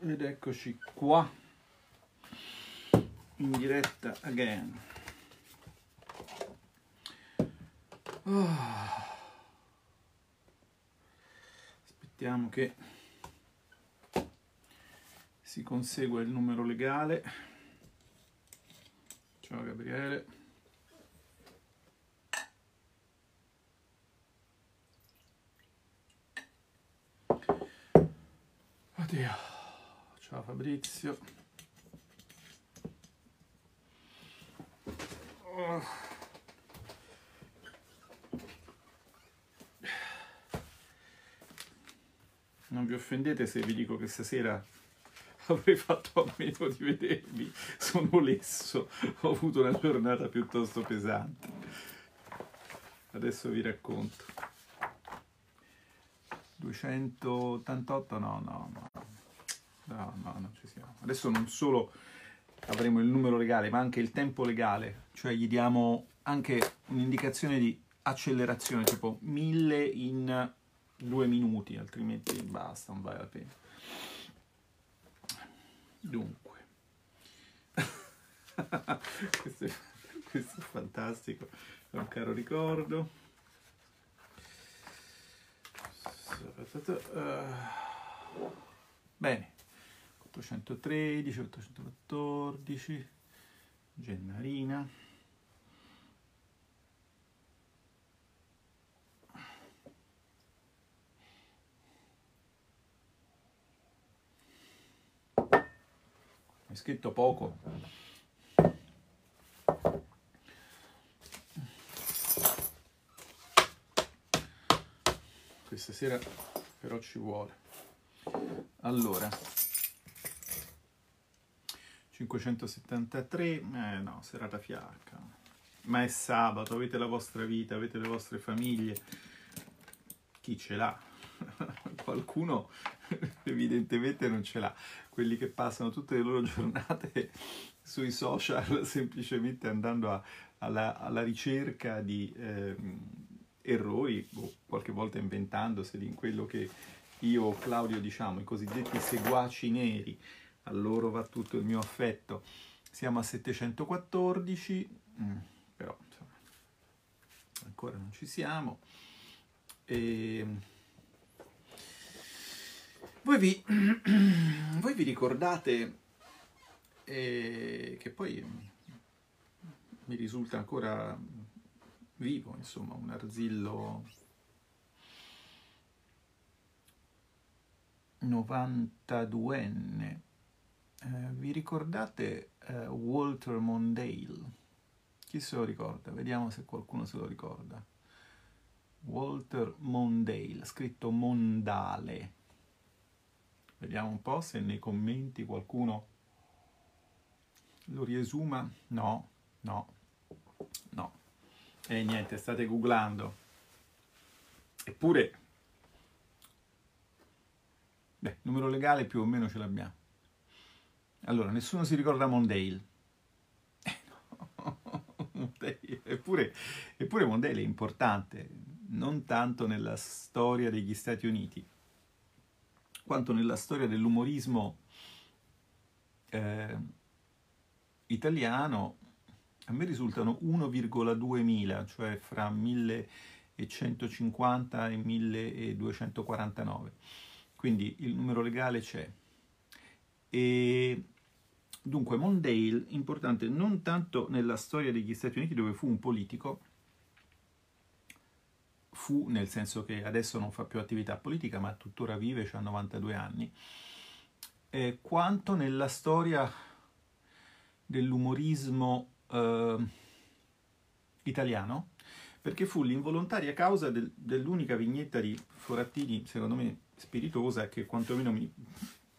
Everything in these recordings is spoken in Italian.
ed eccoci qua in diretta again oh. aspettiamo che si consegua il numero legale ciao Gabriele Oddio. Ciao Fabrizio. Non vi offendete se vi dico che stasera avrei fatto a meno di vedervi. Sono lesso, ho avuto una giornata piuttosto pesante. Adesso vi racconto. 288 no, no, no. No, no, non ci siamo. Adesso non solo avremo il numero legale, ma anche il tempo legale, cioè gli diamo anche un'indicazione di accelerazione, tipo 1000 in due minuti, altrimenti basta, non vale la pena. Dunque, questo, è, questo è fantastico, è un caro ricordo. Bene, 813, 814, Gennarina. Hai scritto poco. Questa sera però ci vuole. Allora, 573, eh no, serata fiacca. Ma è sabato, avete la vostra vita, avete le vostre famiglie. Chi ce l'ha? Qualcuno evidentemente non ce l'ha. Quelli che passano tutte le loro giornate sui social semplicemente andando a, alla, alla, ricerca di eh, errori, o qualche volta inventandoseli in quello che io o Claudio diciamo, i cosiddetti seguaci neri, a loro va tutto il mio affetto. Siamo a 714, mm, però insomma, ancora non ci siamo. E... Voi, vi, voi vi ricordate eh, che poi mi risulta ancora vivo, insomma, un arzillo 92enne. Eh, vi ricordate eh, Walter Mondale? Chi se lo ricorda? Vediamo se qualcuno se lo ricorda. Walter Mondale, scritto Mondale. Vediamo un po' se nei commenti qualcuno lo riesuma. No, no, no. E niente, state googlando. Eppure Beh, numero legale più o meno ce l'abbiamo. Allora, nessuno si ricorda Mondale. Eh, no. eppure, eppure Mondale è importante, non tanto nella storia degli Stati Uniti, quanto nella storia dell'umorismo eh, italiano. A me risultano 1,2 mila, cioè fra 1150 e 1249 quindi il numero legale c'è. E dunque Mondale, importante non tanto nella storia degli Stati Uniti dove fu un politico, fu nel senso che adesso non fa più attività politica ma tuttora vive, ha 92 anni, eh, quanto nella storia dell'umorismo eh, italiano, perché fu l'involontaria causa del, dell'unica vignetta di Forattini, secondo me spiritosa che quantomeno mi,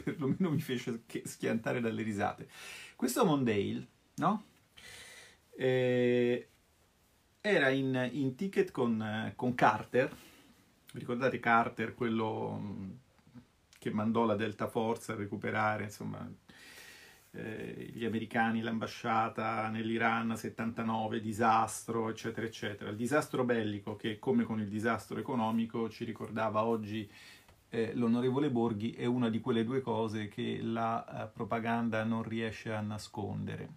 perlomeno mi fece schiantare dalle risate. Questo Mondale, no? Eh, era in, in, ticket con, con Carter, vi ricordate Carter, quello mm, che mandò la Delta Force a recuperare, insomma, eh, gli americani, l'ambasciata nell'Iran 79, disastro, eccetera, eccetera. Il disastro bellico che, come con il disastro economico, ci ricordava oggi eh, l'onorevole Borghi è una di quelle due cose che la eh, propaganda non riesce a nascondere.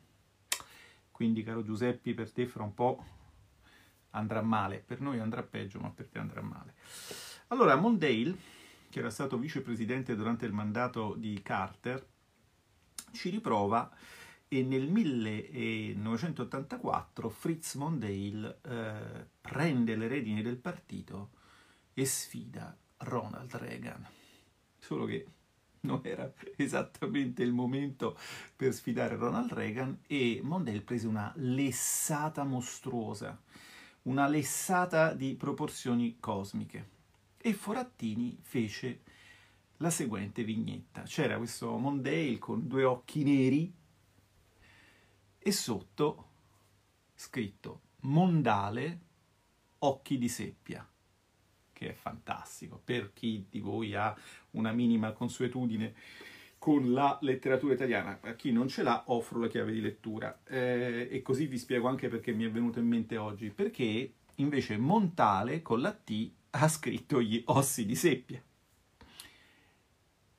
Quindi, caro Giuseppi, per te fra un po' andrà male. Per noi andrà peggio, ma per te andrà male. Allora, Mondale, che era stato vicepresidente durante il mandato di Carter, ci riprova e nel 1984 Fritz Mondale eh, prende le redini del partito e sfida Ronald Reagan. Solo che non era esattamente il momento per sfidare Ronald Reagan e Mondale prese una lessata mostruosa, una lessata di proporzioni cosmiche. E Forattini fece la seguente vignetta. C'era questo Mondale con due occhi neri e sotto scritto Mondale occhi di seppia che è fantastico. Per chi di voi ha una minima consuetudine con la letteratura italiana, a chi non ce l'ha offro la chiave di lettura. Eh, e così vi spiego anche perché mi è venuto in mente oggi. Perché invece Montale con la T ha scritto gli ossi di seppia.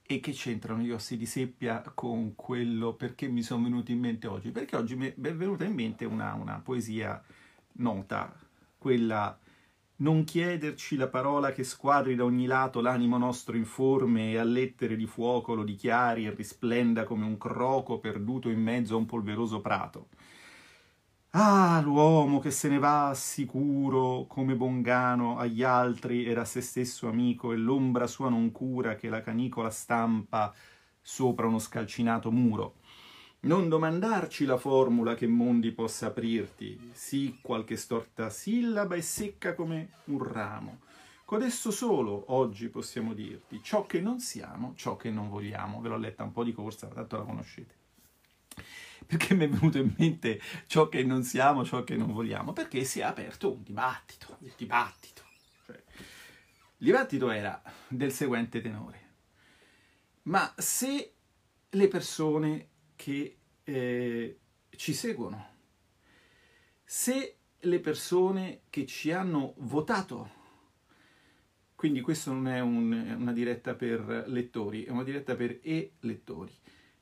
E che c'entrano gli ossi di seppia con quello perché mi sono venuti in mente oggi? Perché oggi mi è venuta in mente una, una poesia nota, quella non chiederci la parola che squadri da ogni lato l'animo nostro informe e a lettere di fuoco lo dichiari e risplenda come un croco perduto in mezzo a un polveroso prato. Ah, l'uomo che se ne va sicuro come Bongano agli altri era se stesso amico e l'ombra sua non cura che la canicola stampa sopra uno scalcinato muro. Non domandarci la formula che mondi possa aprirti, sì qualche storta sillaba e secca come un ramo. Codesto solo oggi possiamo dirti ciò che non siamo, ciò che non vogliamo. Ve l'ho letta un po' di corsa, tanto la conoscete. Perché mi è venuto in mente ciò che non siamo, ciò che non vogliamo? Perché si è aperto un dibattito, il dibattito. Cioè, il dibattito era del seguente tenore. Ma se le persone che eh, ci seguono, se le persone che ci hanno votato, quindi questo non è un, una diretta per lettori, è una diretta per e-lettori,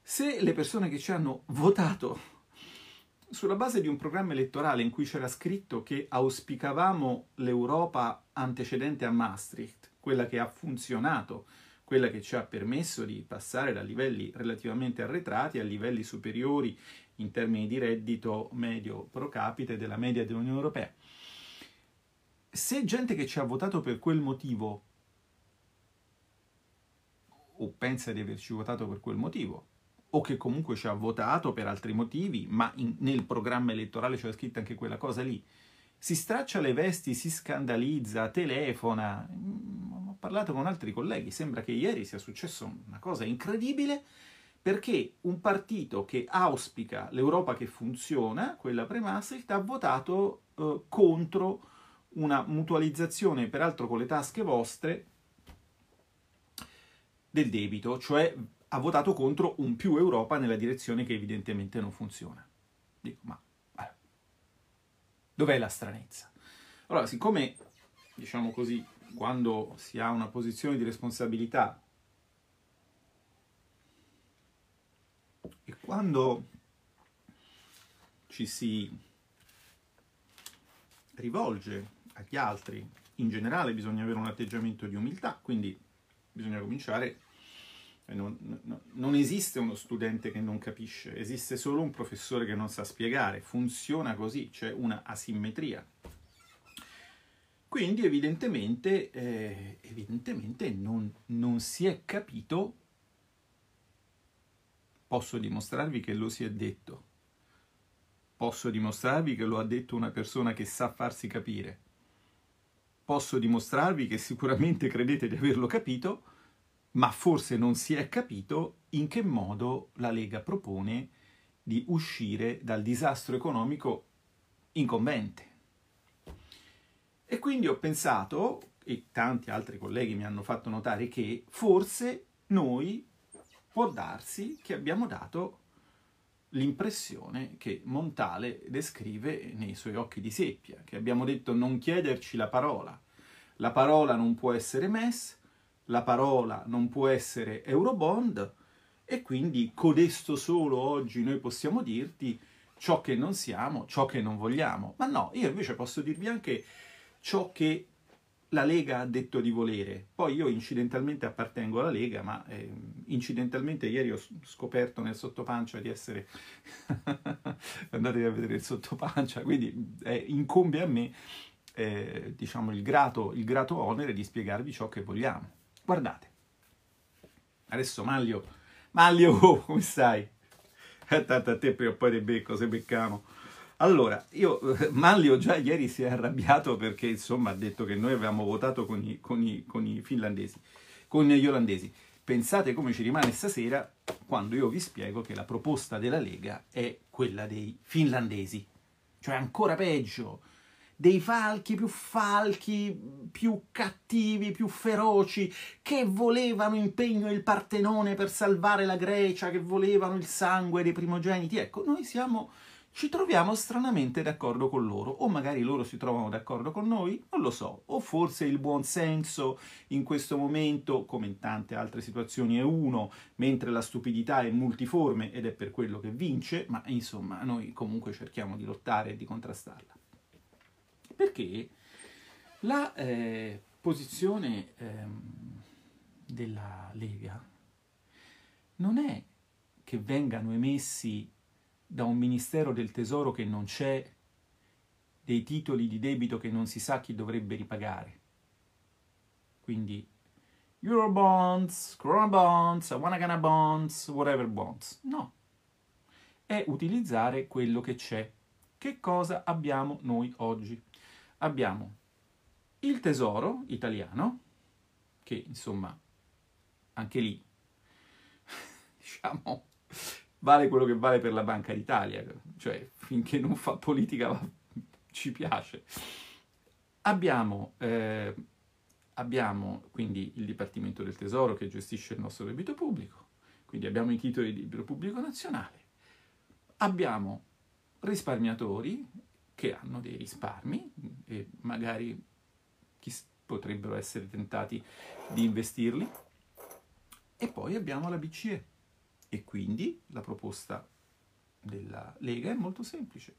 se le persone che ci hanno votato sulla base di un programma elettorale in cui c'era scritto che auspicavamo l'Europa antecedente a Maastricht, quella che ha funzionato quella che ci ha permesso di passare da livelli relativamente arretrati a livelli superiori in termini di reddito medio pro capite della media dell'Unione Europea. Se gente che ci ha votato per quel motivo o pensa di averci votato per quel motivo, o che comunque ci ha votato per altri motivi, ma in, nel programma elettorale c'era scritta anche quella cosa lì, si straccia le vesti, si scandalizza, telefona. Parlato con altri colleghi, sembra che ieri sia successo una cosa incredibile perché un partito che auspica l'Europa che funziona, quella pre-Maastricht, ha votato eh, contro una mutualizzazione, peraltro con le tasche vostre, del debito, cioè ha votato contro un più Europa nella direzione che evidentemente non funziona. Dico, ma Dov'è la stranezza? Allora, siccome, diciamo così, quando si ha una posizione di responsabilità e quando ci si rivolge agli altri, in generale bisogna avere un atteggiamento di umiltà, quindi bisogna cominciare non, non, non, esiste uno studente che non capisce, esiste solo un professore che non sa spiegare, funziona così, c'è una asimmetria. Quindi evidentemente, eh, evidentemente non, non si è capito, posso dimostrarvi che lo si è detto, posso dimostrarvi che lo ha detto una persona che sa farsi capire, posso dimostrarvi che sicuramente credete di averlo capito, ma forse non si è capito in che modo la Lega propone di uscire dal disastro economico incombente. E quindi ho pensato, e tanti altri colleghi mi hanno fatto notare, che forse noi può darsi che abbiamo dato l'impressione che Montale descrive nei suoi occhi di seppia, che abbiamo detto non chiederci la parola, la parola non può essere messa, la parola non può essere Eurobond e quindi codesto solo oggi noi possiamo dirti ciò che non siamo, ciò che non vogliamo. Ma no, io invece posso dirvi anche ciò che la Lega ha detto di volere. Poi io incidentalmente appartengo alla Lega, ma eh, incidentalmente ieri ho scoperto nel sottopancia di essere... Andatevi a vedere il sottopancia, quindi eh, incombe a me eh, diciamo, il grato, il grato onere di spiegarvi ciò che vogliamo. Guardate, adesso Maglio, Maglio, come stai? Eh, tanto a te prima o poi te becco, se beccamo. Allora, io, Manlio già ieri si è arrabbiato perché insomma ha detto che noi avevamo votato con i, con i, con i finlandesi, con gli olandesi. Pensate come ci rimane stasera quando io vi spiego che la proposta della Lega è quella dei finlandesi, cioè ancora peggio, dei falchi più falchi, più cattivi, più feroci, che volevano impegno il Partenone per salvare la Grecia, che volevano il sangue dei primogeniti. Ecco, noi siamo ci troviamo stranamente d'accordo con loro, o magari loro si trovano d'accordo con noi, non lo so, o forse il buon senso in questo momento, come in tante altre situazioni, è uno, mentre la stupidità è multiforme ed è per quello che vince, ma insomma noi comunque cerchiamo di lottare e di contrastarla. Perché la eh, posizione eh, della Lega non è che vengano emessi da un ministero del tesoro che non c'è, dei titoli di debito che non si sa chi dovrebbe ripagare. Quindi Eurobonds, Corona Bonds, Wanagana Bonds, whatever bonds. No. È utilizzare quello che c'è. Che cosa abbiamo noi oggi? Abbiamo il tesoro italiano, che insomma, anche lì, diciamo, vale quello che vale per la Banca d'Italia, cioè finché non fa politica ci piace. Abbiamo, eh, abbiamo quindi il Dipartimento del Tesoro che gestisce il nostro debito pubblico, quindi abbiamo i titoli di debito pubblico nazionale, abbiamo risparmiatori che hanno dei risparmi e magari potrebbero essere tentati di investirli, e poi abbiamo la BCE e quindi la proposta della Lega è molto semplice.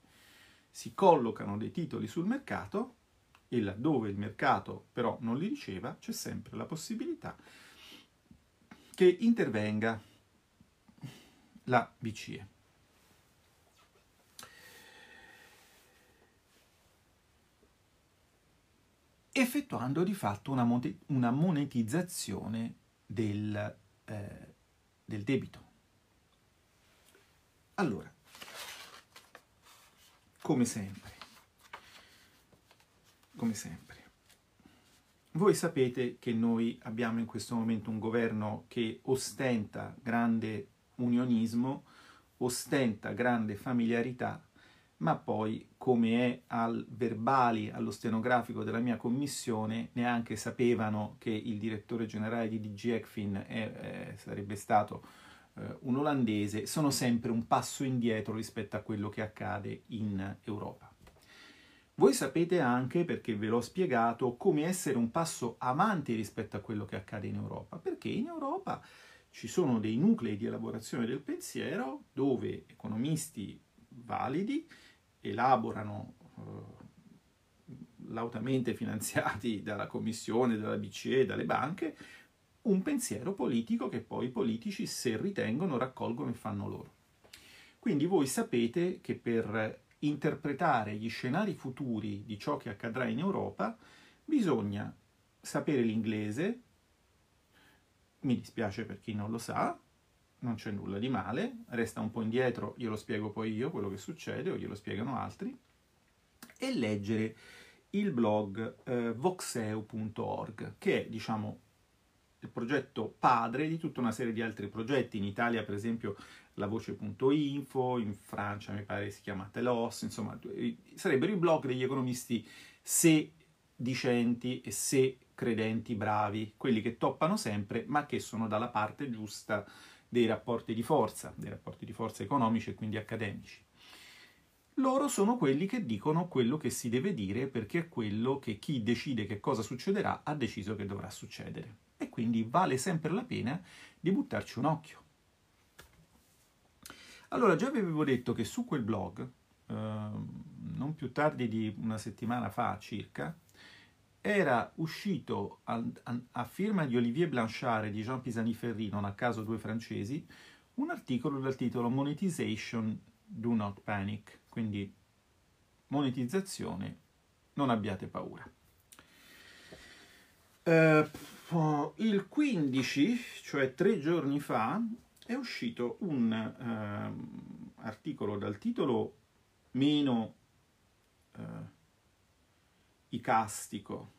Si collocano dei titoli sul mercato e laddove il mercato però non li riceva c'è sempre la possibilità che intervenga la BCE. effettuando di fatto una, monetizzazione del, eh, del debito. Allora, come sempre, come sempre, voi sapete che noi abbiamo in questo momento un governo che ostenta grande unionismo, ostenta grande familiarità, ma poi, come è al verbali, allo stenografico della mia commissione, neanche sapevano che il direttore generale di DG ECFIN è, eh, sarebbe stato eh, un olandese, sono sempre un passo indietro rispetto a quello che accade in Europa. Voi sapete anche, perché ve l'ho spiegato, come essere un passo avanti rispetto a quello che accade in Europa, perché in Europa ci sono dei nuclei di elaborazione del pensiero dove economisti validi elaborano eh, lautamente finanziati dalla Commissione, dalla BCE, dalle banche, un pensiero politico che poi i politici, se ritengono, raccolgono e fanno loro. Quindi voi sapete che per interpretare gli scenari futuri di ciò che accadrà in Europa bisogna sapere l'inglese, mi dispiace per chi non lo sa, non c'è nulla di male, resta un po' indietro, glielo spiego poi io quello che succede o glielo spiegano altri, e leggere il blog eh, voxeu.org, che è, diciamo, il progetto padre di tutta una serie di altri progetti. In Italia, per esempio, la voce.info, in Francia mi pare si chiama Telos, insomma, sarebbero i blog degli economisti se dicenti e se credenti bravi, quelli che toppano sempre, ma che sono dalla parte giusta dei rapporti di forza, dei rapporti di forza economici e quindi accademici. Loro sono quelli che dicono quello che si deve dire perché è quello che chi decide che cosa succederà ha deciso che dovrà succedere e quindi vale sempre la pena di buttarci un occhio. Allora, già vi avevo detto che su quel blog, eh, non più tardi di una settimana fa circa, era uscito a, a, a, firma di Olivier Blanchard e di Jean Pisani-Ferry, non a caso due francesi, un articolo dal titolo Monetization, Do Not Panic, quindi monetizzazione, non abbiate paura. Uh, il 15, cioè tre giorni fa, è uscito un uh, articolo dal titolo meno uh, icastico,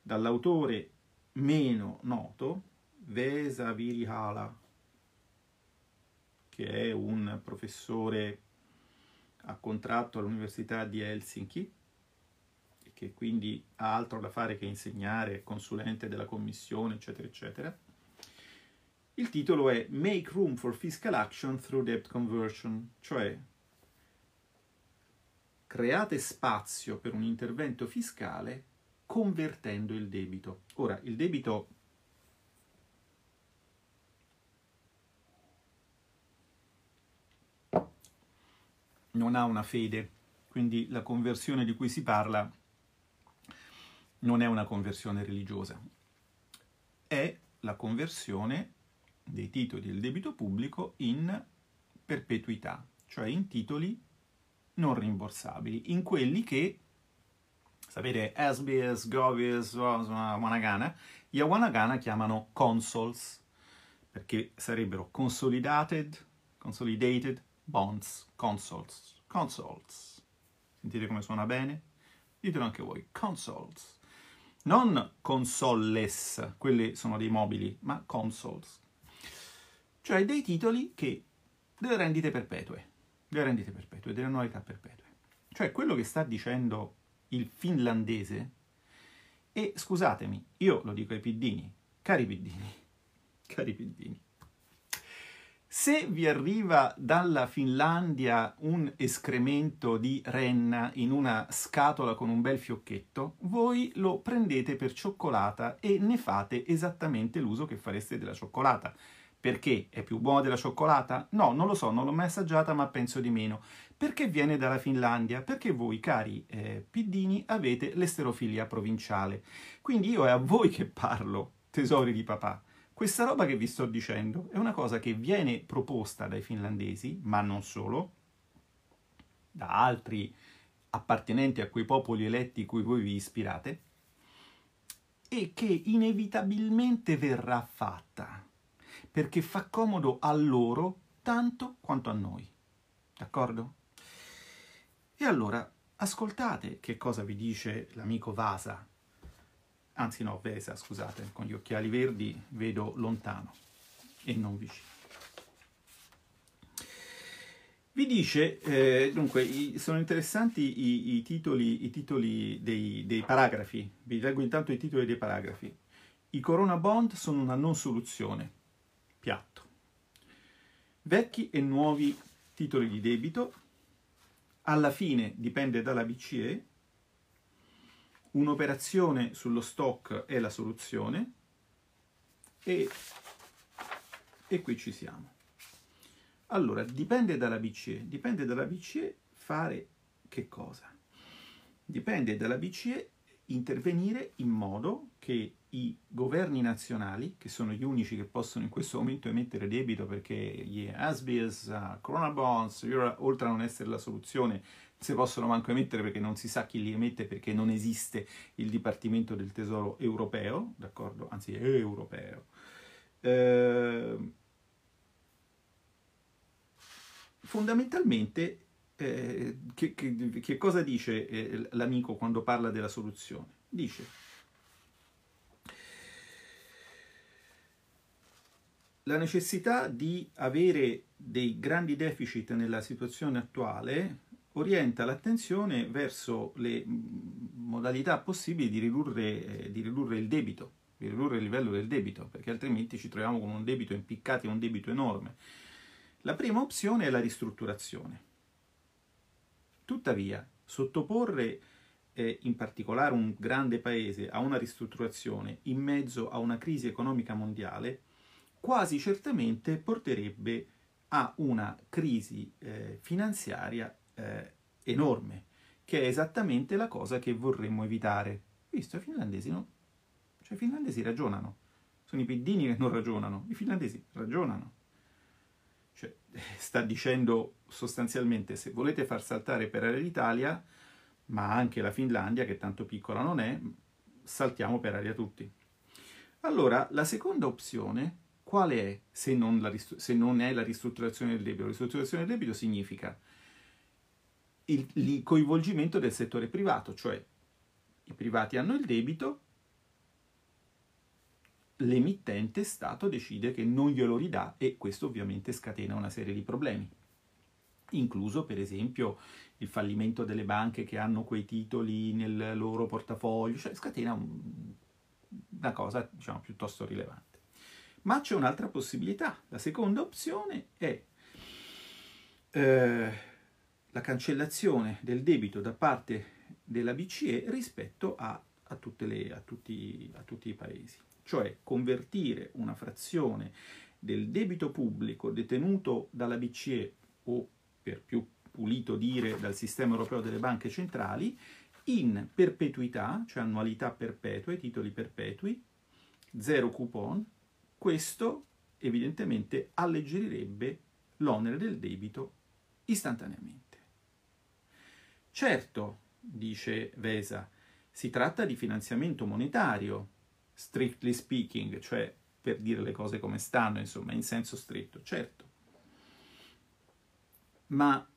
dall'autore meno noto, Vesa Virihala, che è un professore a contratto all'Università di Helsinki, che quindi ha altro da fare che insegnare, consulente della commissione, eccetera, eccetera. Il titolo è Make Room for Fiscal Action Through Debt Conversion, cioè create spazio per un intervento fiscale convertendo il debito. Ora, il debito non ha una fede, quindi la conversione di cui si parla non è una conversione religiosa, è la conversione dei titoli del debito pubblico in perpetuità, cioè in titoli non rimborsabili, in quelli che, sapete, SBS, Govies, Wanagana, gli Wanagana chiamano consoles, perché sarebbero consolidated, consolidated bonds, consoles, consoles. Sentite come suona bene? Ditelo anche voi, consoles. Non consoles, quelli sono dei mobili, ma consoles. Cioè dei titoli che delle rendite perpetue, delle rendite perpetue, delle annualità perpetue. Cioè quello che sta dicendo il finlandese, e scusatemi, io lo dico ai piddini, cari piddini, cari piddini, se vi arriva dalla Finlandia un escremento di renna in una scatola con un bel fiocchetto, voi lo prendete per cioccolata e ne fate esattamente l'uso che fareste della cioccolata. Perché? È più buona della cioccolata? No, non lo so, non l'ho mai assaggiata, ma penso di meno. Perché viene dalla Finlandia? Perché voi, cari eh, piddini, avete l'esterofilia provinciale. Quindi io è a voi che parlo, tesori di papà. Questa roba che vi sto dicendo è una cosa che viene proposta dai finlandesi, ma non solo, da altri appartenenti a quei popoli eletti cui voi vi ispirate, e che inevitabilmente verrà fatta, perché fa comodo a loro tanto quanto a noi. D'accordo? E allora, ascoltate che cosa vi dice l'amico Vasa anzi no, Vesa, scusate, con gli occhiali verdi vedo lontano e non vicino. Vi dice, eh, dunque, i, sono interessanti i, i, titoli, i titoli dei, dei, paragrafi, vi leggo intanto i titoli dei paragrafi. I Corona Bond sono una non soluzione, piatto. Vecchi e nuovi titoli di debito, alla fine dipende dalla BCE, un'operazione sullo stock è la soluzione e, e qui ci siamo. Allora, dipende dalla BCE, dipende dalla BCE fare che cosa? Dipende dalla BCE intervenire in modo che i governi nazionali, che sono gli unici che possono in questo momento emettere debito perché gli ASBIS, uh, Corona Bonds, oltre a non essere la soluzione, si possono manco emettere perché non si sa chi li emette perché non esiste il Dipartimento del Tesoro europeo, d'accordo? Anzi, europeo. Eh, fondamentalmente, eh, che, che, che, cosa dice eh, l'amico quando parla della soluzione? Dice la necessità di avere dei grandi deficit nella situazione attuale orienta l'attenzione verso le modalità possibili di ridurre, eh, di ridurre, il debito, di ridurre il livello del debito, perché altrimenti ci troviamo con un debito impiccato e un debito enorme. La prima opzione è la ristrutturazione. Tuttavia, sottoporre eh, in particolare un grande paese a una ristrutturazione in mezzo a una crisi economica mondiale, quasi certamente porterebbe a una crisi eh, finanziaria eh, enorme, che è esattamente la cosa che vorremmo evitare. Visto, i finlandesi no? Cioè i finlandesi ragionano. Sono i piddini che non ragionano, i finlandesi ragionano. Cioè, sta dicendo sostanzialmente se volete far saltare per aria l'Italia, ma anche la Finlandia, che tanto piccola non è, saltiamo per aria tutti. Allora, la seconda opzione, qual è se non, la, se non è la ristrutturazione del debito? La ristrutturazione del debito significa il, il coinvolgimento del settore privato, cioè i privati hanno il debito, l'emittente Stato decide che non glielo ridà e questo ovviamente scatena una serie di problemi, incluso per esempio il fallimento delle banche che hanno quei titoli nel loro portafoglio, cioè scatena un, una cosa diciamo piuttosto rilevante. Ma c'è un'altra possibilità, la seconda opzione è eh, la cancellazione del debito da parte della BCE rispetto a, a, le, a, tutti, a tutti i paesi cioè convertire una frazione del debito pubblico detenuto dalla BCE o per più pulito dire dal sistema europeo delle banche centrali in perpetuità, cioè annualità perpetue, titoli perpetui, zero coupon, questo evidentemente alleggerirebbe l'onere del debito istantaneamente. Certo, dice Vesa, si tratta di finanziamento monetario, strictly speaking, cioè per dire le cose come stanno, insomma, in senso stretto, certo. Ma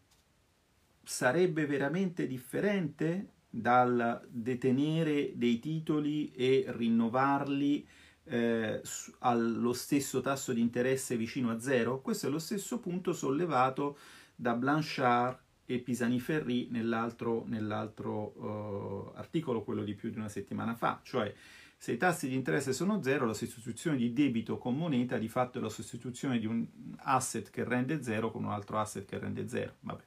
sarebbe veramente differente dal detenere dei titoli e rinnovarli eh, allo stesso tasso di interesse vicino a zero? Questo è lo stesso punto sollevato da Blanchard e Pisani-Ferri nell'altro, nell'altro uh, articolo, quello di più di una settimana fa, cioè se i tassi di interesse sono zero, la sostituzione di debito con moneta di fatto è la sostituzione di un asset che rende zero con un altro asset che rende zero. Vabbè.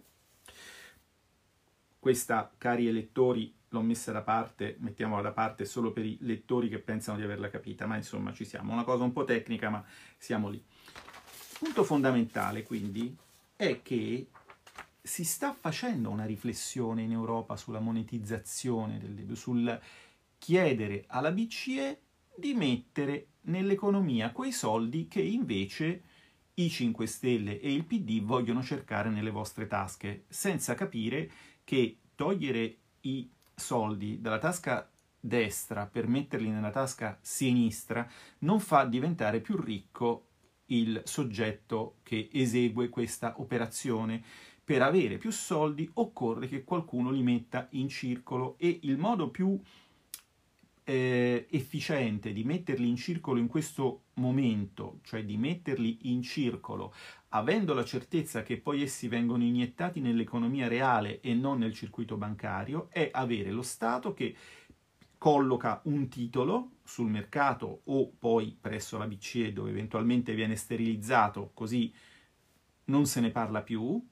Questa, cari elettori, l'ho messa da parte, mettiamola da parte solo per i lettori che pensano di averla capita, ma insomma ci siamo. Una cosa un po' tecnica, ma siamo lì. Il punto fondamentale, quindi, è che si sta facendo una riflessione in Europa sulla monetizzazione del debito, sul chiedere alla BCE di mettere nell'economia quei soldi che invece i 5 Stelle e il PD vogliono cercare nelle vostre tasche, senza capire che togliere i soldi dalla tasca destra per metterli nella tasca sinistra non fa diventare più ricco il soggetto che esegue questa operazione. Per avere più soldi occorre che qualcuno li metta in circolo e il modo più eh, efficiente di metterli in circolo in questo momento, cioè di metterli in circolo, avendo la certezza che poi essi vengono iniettati nell'economia reale e non nel circuito bancario, è avere lo Stato che colloca un titolo sul mercato o poi presso la BCE dove eventualmente viene sterilizzato così non se ne parla più,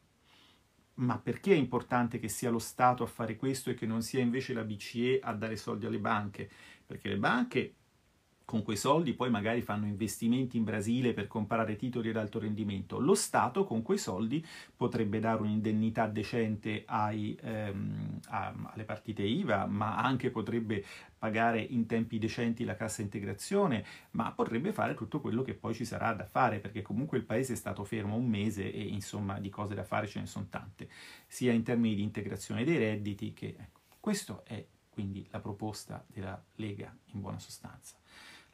ma perché è importante che sia lo Stato a fare questo e che non sia invece la BCE a dare soldi alle banche? Perché le banche con quei soldi poi magari fanno investimenti in Brasile per comprare titoli ad alto rendimento. Lo Stato con quei soldi potrebbe dare un'indennità decente ai, ehm, a, alle partite IVA, ma anche potrebbe pagare in tempi decenti la cassa integrazione, ma potrebbe fare tutto quello che poi ci sarà da fare, perché comunque il paese è stato fermo un mese e insomma di cose da fare ce ne sono tante, sia in termini di integrazione dei redditi che... Ecco, questo è quindi la proposta della Lega in buona sostanza.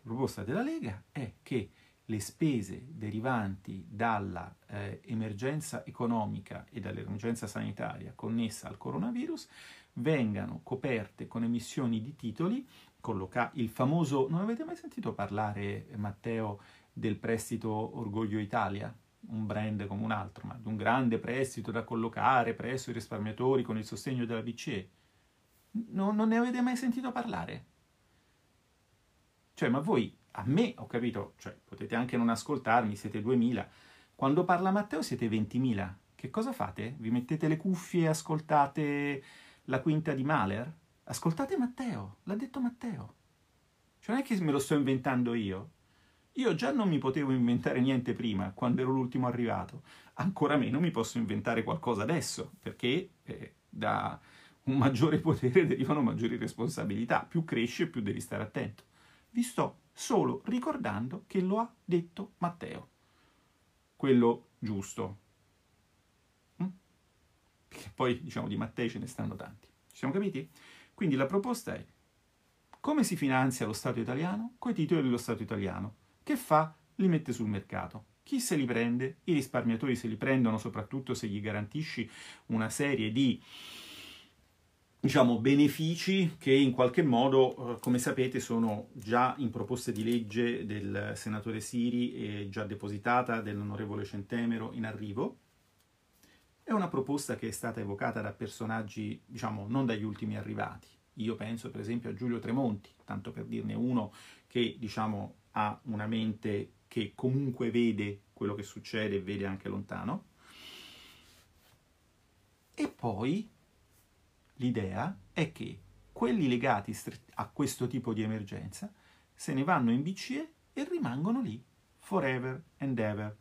Proposta della Lega è che le spese derivanti dall'emergenza eh, economica e dall'emergenza sanitaria connessa al coronavirus vengano coperte con emissioni di titoli, colloca- il famoso, non avete mai sentito parlare, Matteo, del prestito Orgoglio Italia? Un brand come un altro, ma di un grande prestito da collocare presso i risparmiatori con il sostegno della BCE. No, non ne avete mai sentito parlare? Cioè, ma voi, a me, ho capito, cioè, potete anche non ascoltarmi, siete 2000. Quando parla Matteo siete 20.000. Che cosa fate? Vi mettete le cuffie e ascoltate la quinta di Mahler? Ascoltate Matteo, l'ha detto Matteo. Cioè non è che me lo sto inventando io. Io già non mi potevo inventare niente prima, quando ero l'ultimo arrivato. Ancora meno mi posso inventare qualcosa adesso, perché eh, da un maggiore potere derivano maggiori responsabilità. Più cresci, più devi stare attento. Vi sto solo ricordando che lo ha detto Matteo. Quello giusto. Mm? Perché poi, diciamo, di Mattei ce ne stanno tanti. Ci siamo capiti? Quindi la proposta è come si finanzia lo Stato italiano? Coi titoli dello Stato italiano. Che fa? Li mette sul mercato. Chi se li prende? I risparmiatori se li prendono soprattutto se gli garantisci una serie di diciamo, benefici che in qualche modo, eh, come sapete, sono già in proposte di legge del senatore Siri e già depositata dell'onorevole Centemero in arrivo. È una proposta che è stata evocata da personaggi, diciamo, non dagli ultimi arrivati. Io penso per esempio a Giulio Tremonti, tanto per dirne uno che diciamo ha una mente che comunque vede quello che succede e vede anche lontano. E poi l'idea è che quelli legati a questo tipo di emergenza se ne vanno in BCE e rimangono lì forever and ever.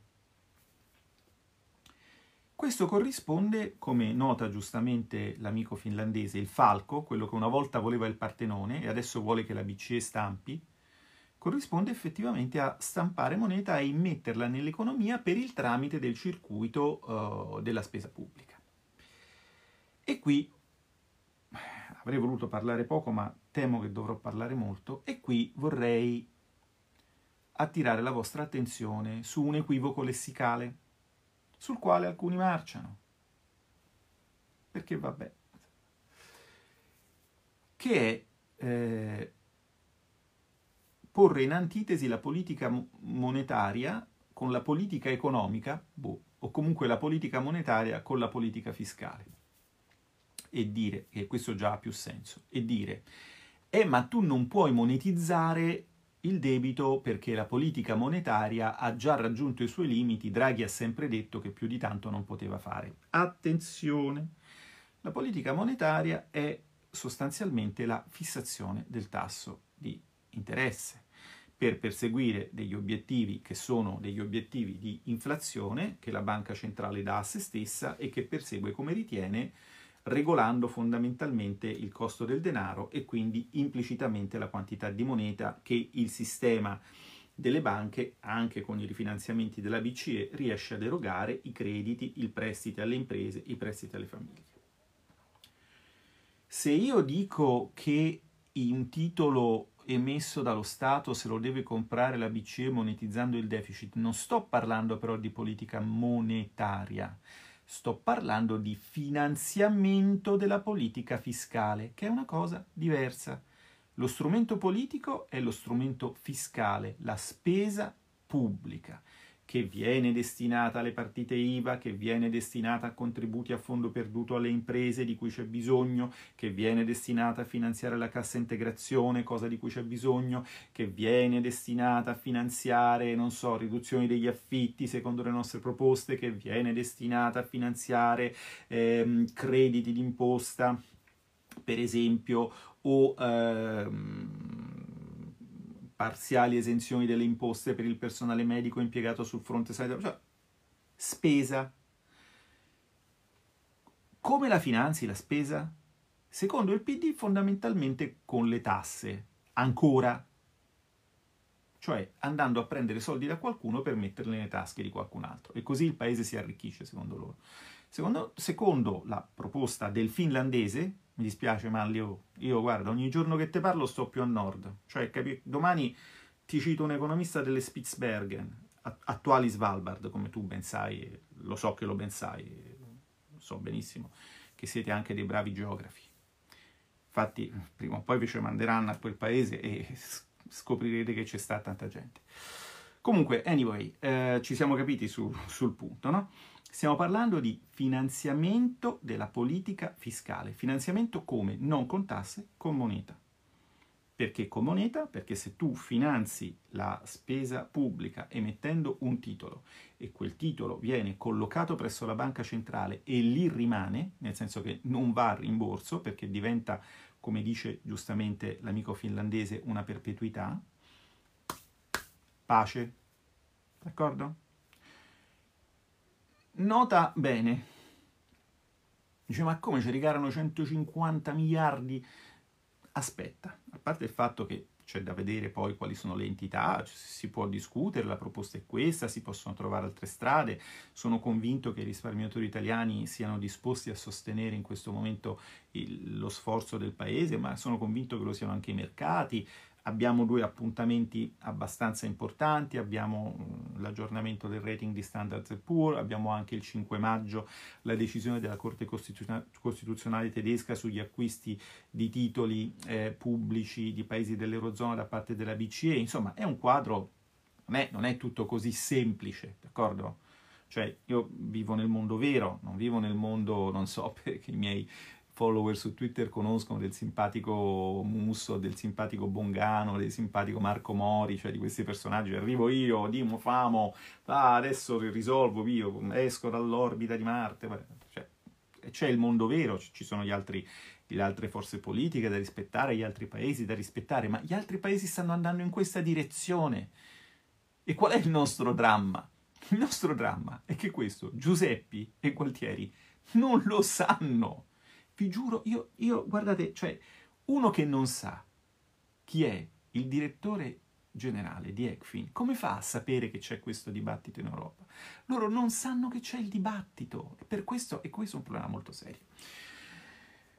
Questo corrisponde, come nota giustamente l'amico finlandese, il falco, quello che una volta voleva il Partenone e adesso vuole che la BCE stampi, corrisponde effettivamente a stampare moneta e immetterla nell'economia per il tramite del circuito uh, della spesa pubblica. E qui avrei voluto parlare poco, ma temo che dovrò parlare molto, e qui vorrei attirare la vostra attenzione su un equivoco lessicale sul quale alcuni marciano. Perché vabbè. Che è eh, porre in antitesi la politica monetaria con la politica economica, boh, o comunque la politica monetaria con la politica fiscale. E dire, e questo già ha più senso, e dire, eh ma tu non puoi monetizzare il debito perché la politica monetaria ha già raggiunto i suoi limiti, Draghi ha sempre detto che più di tanto non poteva fare. Attenzione, la politica monetaria è sostanzialmente la fissazione del tasso di interesse per perseguire degli obiettivi che sono degli obiettivi di inflazione che la banca centrale dà a se stessa e che persegue come ritiene regolando fondamentalmente il costo del denaro e quindi implicitamente la quantità di moneta che il sistema delle banche, anche con i rifinanziamenti della BCE, riesce ad erogare i crediti, i prestiti alle imprese, i prestiti alle famiglie. Se io dico che un titolo emesso dallo Stato se lo deve comprare la BCE monetizzando il deficit, non sto parlando però di politica monetaria, Sto parlando di finanziamento della politica fiscale, che è una cosa diversa. Lo strumento politico è lo strumento fiscale, la spesa pubblica che viene destinata alle partite IVA, che viene destinata a contributi a fondo perduto alle imprese di cui c'è bisogno, che viene destinata a finanziare la cassa integrazione, cosa di cui c'è bisogno, che viene destinata a finanziare, non so, riduzioni degli affitti secondo le nostre proposte, che viene destinata a finanziare ehm, crediti d'imposta, per esempio, o ehm, parziali esenzioni delle imposte per il personale medico impiegato sul fronte sanitario, cioè spesa. Come la finanzi la spesa? Secondo il PD fondamentalmente con le tasse, ancora, cioè andando a prendere soldi da qualcuno per metterli nelle tasche di qualcun altro e così il paese si arricchisce secondo loro. Secondo, secondo la proposta del finlandese, mi dispiace Manlio, io guarda, ogni giorno che te parlo sto più a nord, cioè capi- domani ti cito un economista delle Spitsbergen, attuali Svalbard, come tu ben sai, lo so che lo ben sai, so benissimo che siete anche dei bravi geografi. Infatti, prima o poi vi ci manderanno a quel paese e scoprirete che c'è stata tanta gente. Comunque, anyway, eh, ci siamo capiti su, sul punto, no? Stiamo parlando di finanziamento della politica fiscale. Finanziamento come? Non con tasse, con moneta. Perché con moneta? Perché se tu finanzi la spesa pubblica emettendo un titolo e quel titolo viene collocato presso la banca centrale e lì rimane, nel senso che non va a rimborso perché diventa come dice giustamente l'amico finlandese, una perpetuità. Pace. D'accordo? Nota bene. Dice, ma come ci ricarano 150 miliardi? Aspetta, a parte il fatto che c'è da vedere poi quali sono le entità, si può discutere, la proposta è questa, si possono trovare altre strade. Sono convinto che i risparmiatori italiani siano disposti a sostenere in questo momento il, lo sforzo del paese, ma sono convinto che lo siano anche i mercati. Abbiamo due appuntamenti abbastanza importanti, abbiamo mm, l'aggiornamento del rating di Standard Poor's, abbiamo anche il 5 maggio la decisione della Corte Costituzionale tedesca sugli acquisti di titoli eh, pubblici di paesi dell'Eurozona da parte della BCE, insomma è un quadro, non è, non è tutto così semplice, d'accordo? Cioè io vivo nel mondo vero, non vivo nel mondo, non so, perché i miei follower su Twitter conoscono del simpatico Musso, del simpatico Bongano, del simpatico Marco Mori, cioè di questi personaggi. Arrivo io, Dimo, famo, ah, adesso risolvo io, esco dall'orbita di Marte. Cioè, c'è il mondo vero, ci sono gli altri, le altre forze politiche da rispettare, gli altri paesi da rispettare, ma gli altri paesi stanno andando in questa direzione. E qual è il nostro dramma? Il nostro dramma è che questo Giuseppi e Gualtieri non lo sanno vi giuro, io, io, guardate, cioè, uno che non sa chi è il direttore generale di ECFIN, come fa a sapere che c'è questo dibattito in Europa? Loro non sanno che c'è il dibattito, e per questo, e questo è un problema molto serio.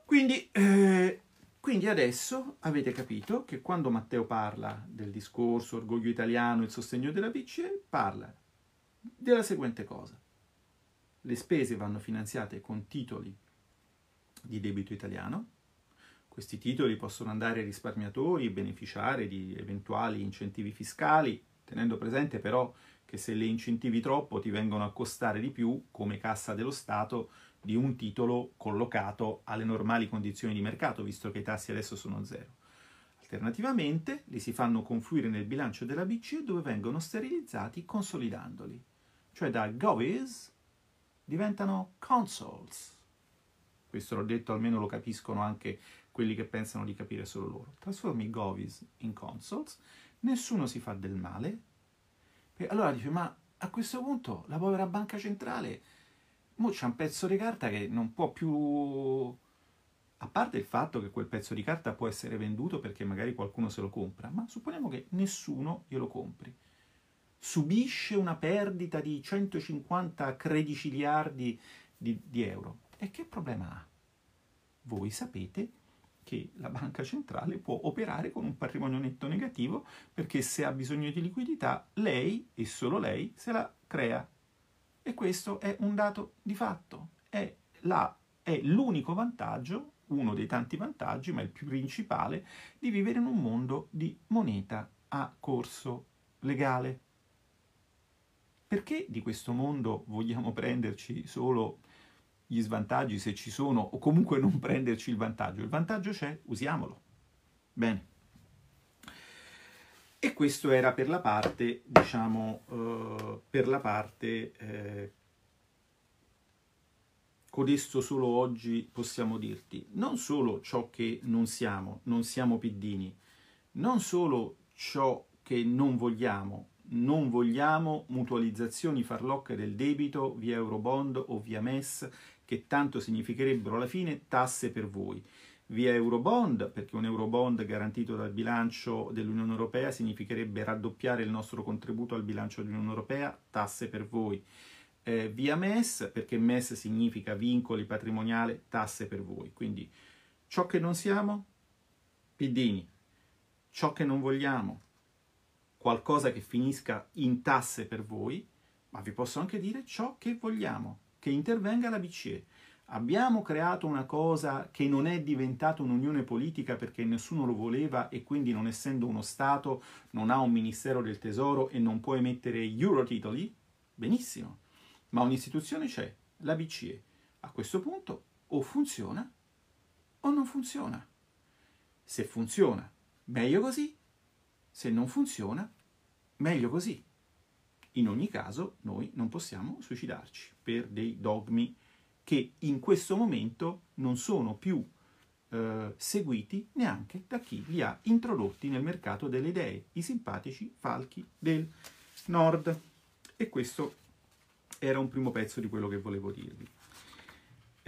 Quindi, eh, quindi adesso avete capito che quando Matteo parla del discorso orgoglio italiano, il sostegno della BCE, parla della seguente cosa. Le spese vanno finanziate con titoli di debito italiano. Questi titoli possono andare ai risparmiatori beneficiare di eventuali incentivi fiscali, tenendo presente però che se le incentivi troppo ti vengono a costare di più come cassa dello Stato di un titolo collocato alle normali condizioni di mercato, visto che i tassi adesso sono zero. Alternativamente li si fanno confluire nel bilancio della BCE dove vengono sterilizzati consolidandoli, cioè da govies diventano consoles questo l'ho detto, almeno lo capiscono anche quelli che pensano di capire solo loro. Trasformi Govis in consoles, nessuno si fa del male. Allora dice, ma a questo punto la povera banca centrale, mo c'è un pezzo di carta che non può più... A parte il fatto che quel pezzo di carta può essere venduto perché magari qualcuno se lo compra, ma supponiamo che nessuno glielo compri. Subisce una perdita di 150 crediciliardi di, di euro e che problema ha? Voi sapete che la banca centrale può operare con un patrimonio netto negativo perché se ha bisogno di liquidità lei e solo lei se la crea. E questo è un dato di fatto, è, la, è l'unico vantaggio, uno dei tanti vantaggi, ma il più principale, di vivere in un mondo di moneta a corso legale. Perché di questo mondo vogliamo prenderci solo gli svantaggi se ci sono o comunque non prenderci il vantaggio. Il vantaggio c'è, usiamolo. Bene. E questo era per la parte, diciamo, uh, per la parte eh, codesto solo oggi possiamo dirti, non solo ciò che non siamo, non siamo piddini, non solo ciò che non vogliamo, non vogliamo mutualizzazioni farlocche del debito via Eurobond o via MES che tanto significherebbero alla fine tasse per voi. Via Eurobond, perché un Eurobond garantito dal bilancio dell'Unione Europea significherebbe raddoppiare il nostro contributo al bilancio dell'Unione Europea, tasse per voi. Eh, via MES, perché MES significa vincoli patrimoniali, tasse per voi. Quindi ciò che non siamo, piddini. Ciò che non vogliamo, qualcosa che finisca in tasse per voi, ma vi posso anche dire ciò che vogliamo, che intervenga la BCE. Abbiamo creato una cosa che non è diventata un'unione politica perché nessuno lo voleva e quindi non essendo uno Stato non ha un Ministero del Tesoro e non può emettere eurotitoli? Benissimo, ma un'istituzione c'è, la BCE. A questo punto o funziona o non funziona. Se funziona, meglio così. Se non funziona, meglio così. In ogni caso noi non possiamo suicidarci per dei dogmi che in questo momento non sono più eh, seguiti neanche da chi li ha introdotti nel mercato delle idee, i simpatici falchi del nord. E questo era un primo pezzo di quello che volevo dirvi.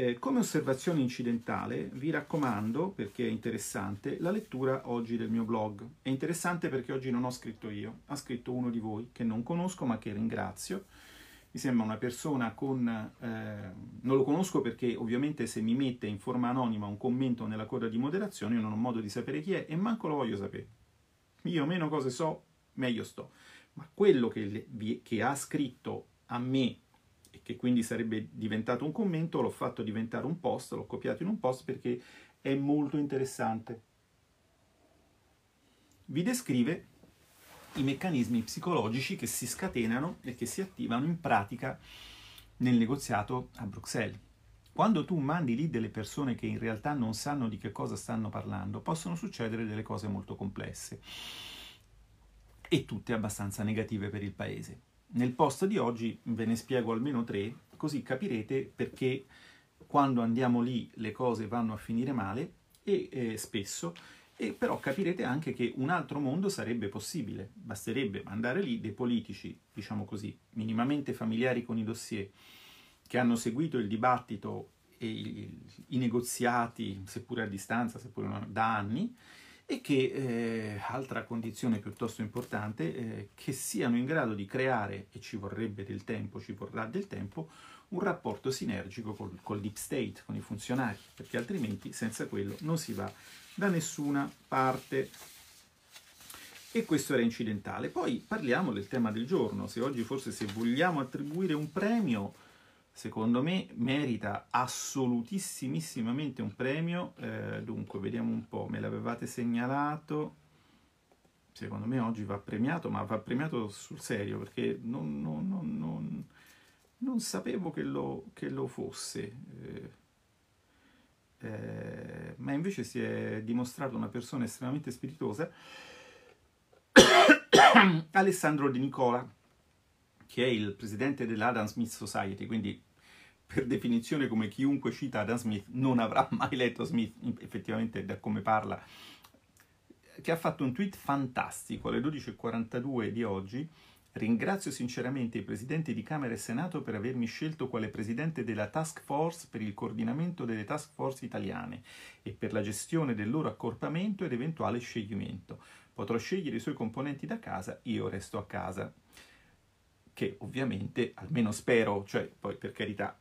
Eh, come osservazione incidentale vi raccomando, perché è interessante, la lettura oggi del mio blog. È interessante perché oggi non ho scritto io, ha scritto uno di voi che non conosco ma che ringrazio. Mi sembra una persona con... Eh, non lo conosco perché ovviamente se mi mette in forma anonima un commento nella coda di moderazione io non ho modo di sapere chi è e manco lo voglio sapere. Io meno cose so, meglio sto. Ma quello che, che ha scritto a me che quindi sarebbe diventato un commento, l'ho fatto diventare un post, l'ho copiato in un post perché è molto interessante. Vi descrive i meccanismi psicologici che si scatenano e che si attivano in pratica nel negoziato a Bruxelles. Quando tu mandi lì delle persone che in realtà non sanno di che cosa stanno parlando, possono succedere delle cose molto complesse e tutte abbastanza negative per il paese. Nel post di oggi ve ne spiego almeno tre, così capirete perché quando andiamo lì le cose vanno a finire male e eh, spesso, e però capirete anche che un altro mondo sarebbe possibile. Basterebbe mandare lì dei politici, diciamo così, minimamente familiari con i dossier, che hanno seguito il dibattito e i, i negoziati, seppure a distanza, seppure da anni, e che, eh, altra condizione piuttosto importante, eh, che siano in grado di creare, e ci vorrebbe del tempo, ci vorrà del tempo, un rapporto sinergico col, col deep state, con i funzionari, perché altrimenti senza quello non si va da nessuna parte. E questo era incidentale. Poi parliamo del tema del giorno, se oggi forse se vogliamo attribuire un premio secondo me merita assolutissimamente un premio. Eh, dunque, vediamo un po', me l'avevate segnalato. Secondo me oggi va premiato, ma va premiato sul serio perché non, non, non, non sapevo che lo, che lo fosse. Eh, eh, ma invece si è dimostrato una persona estremamente spiritosa. Alessandro De Nicola, che è il presidente dell'Adam Smith Society, quindi per definizione come chiunque cita Adam Smith non avrà mai letto Smith, effettivamente da come parla, che ha fatto un tweet fantastico alle 12.42 di oggi. Ringrazio sinceramente i presidenti di Camera e Senato per avermi scelto quale presidente della task force per il coordinamento delle task force italiane e per la gestione del loro accorpamento ed eventuale scioglimento. Potrò scegliere i suoi componenti da casa, io resto a casa che ovviamente, almeno spero, cioè poi per carità,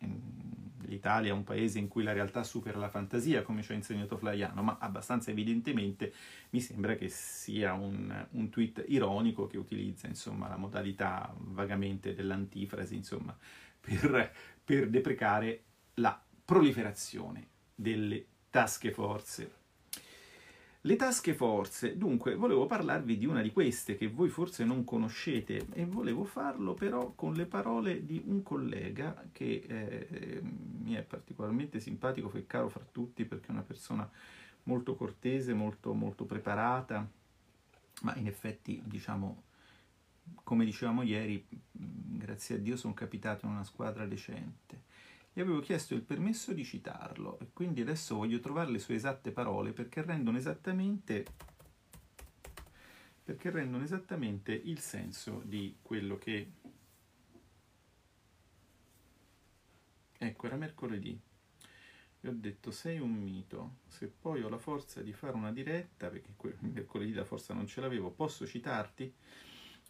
l'Italia è un paese in cui la realtà supera la fantasia, come ci ha insegnato Flaiano, ma abbastanza evidentemente mi sembra che sia un, un tweet ironico che utilizza insomma, la modalità vagamente dell'antifrasi, insomma, per, per deprecare la proliferazione delle tasche forze le tasche forze, dunque volevo parlarvi di una di queste che voi forse non conoscete e volevo farlo però con le parole di un collega che eh, mi è particolarmente simpatico, è caro fra tutti perché è una persona molto cortese, molto, molto preparata, ma in effetti diciamo, come dicevamo ieri, grazie a Dio sono capitato in una squadra decente gli avevo chiesto il permesso di citarlo e quindi adesso voglio trovare le sue esatte parole perché rendono esattamente perché rendono esattamente il senso di quello che ecco era mercoledì. E ho detto sei un mito. Se poi ho la forza di fare una diretta perché mercoledì la forza non ce l'avevo posso citarti?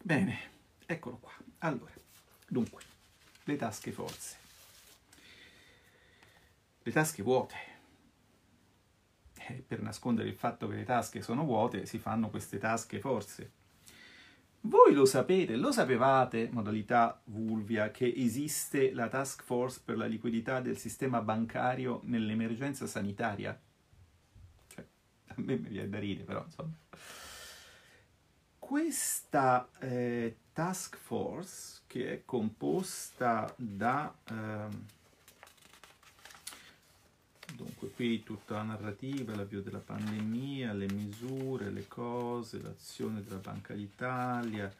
Bene eccolo qua. Allora dunque le tasche forze le tasche vuote. E per nascondere il fatto che le tasche sono vuote si fanno queste tasche forse. Voi lo sapete, lo sapevate, modalità Vulvia, che esiste la task force per la liquidità del sistema bancario nell'emergenza sanitaria? Cioè, a me mi viene da ridere, però insomma. Questa eh, task force, che è composta da... Eh, Dunque, qui tutta la narrativa, l'avvio della pandemia, le misure, le cose, l'azione della Banca d'Italia,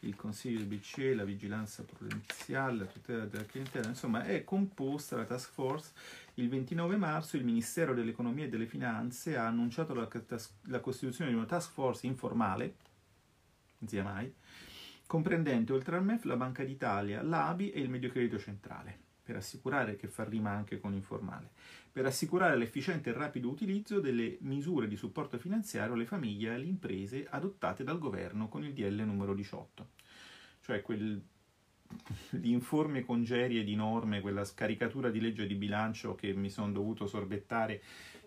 il Consiglio BCE, la vigilanza prudenziale, la tutela della clientela, insomma è composta la task force. Il 29 marzo il Ministero dell'Economia e delle Finanze ha annunciato la, la costituzione di una task force informale, sia mai, comprendente oltre al MEF la Banca d'Italia, l'ABI e il Mediocredito Centrale, per assicurare che fa rima anche con informale, per assicurare l'efficiente e rapido utilizzo delle misure di supporto finanziario alle famiglie e alle imprese adottate dal governo con il DL numero 18, cioè quel l'informe congerie di norme, quella scaricatura di legge di bilancio che mi sono dovuto sorbettare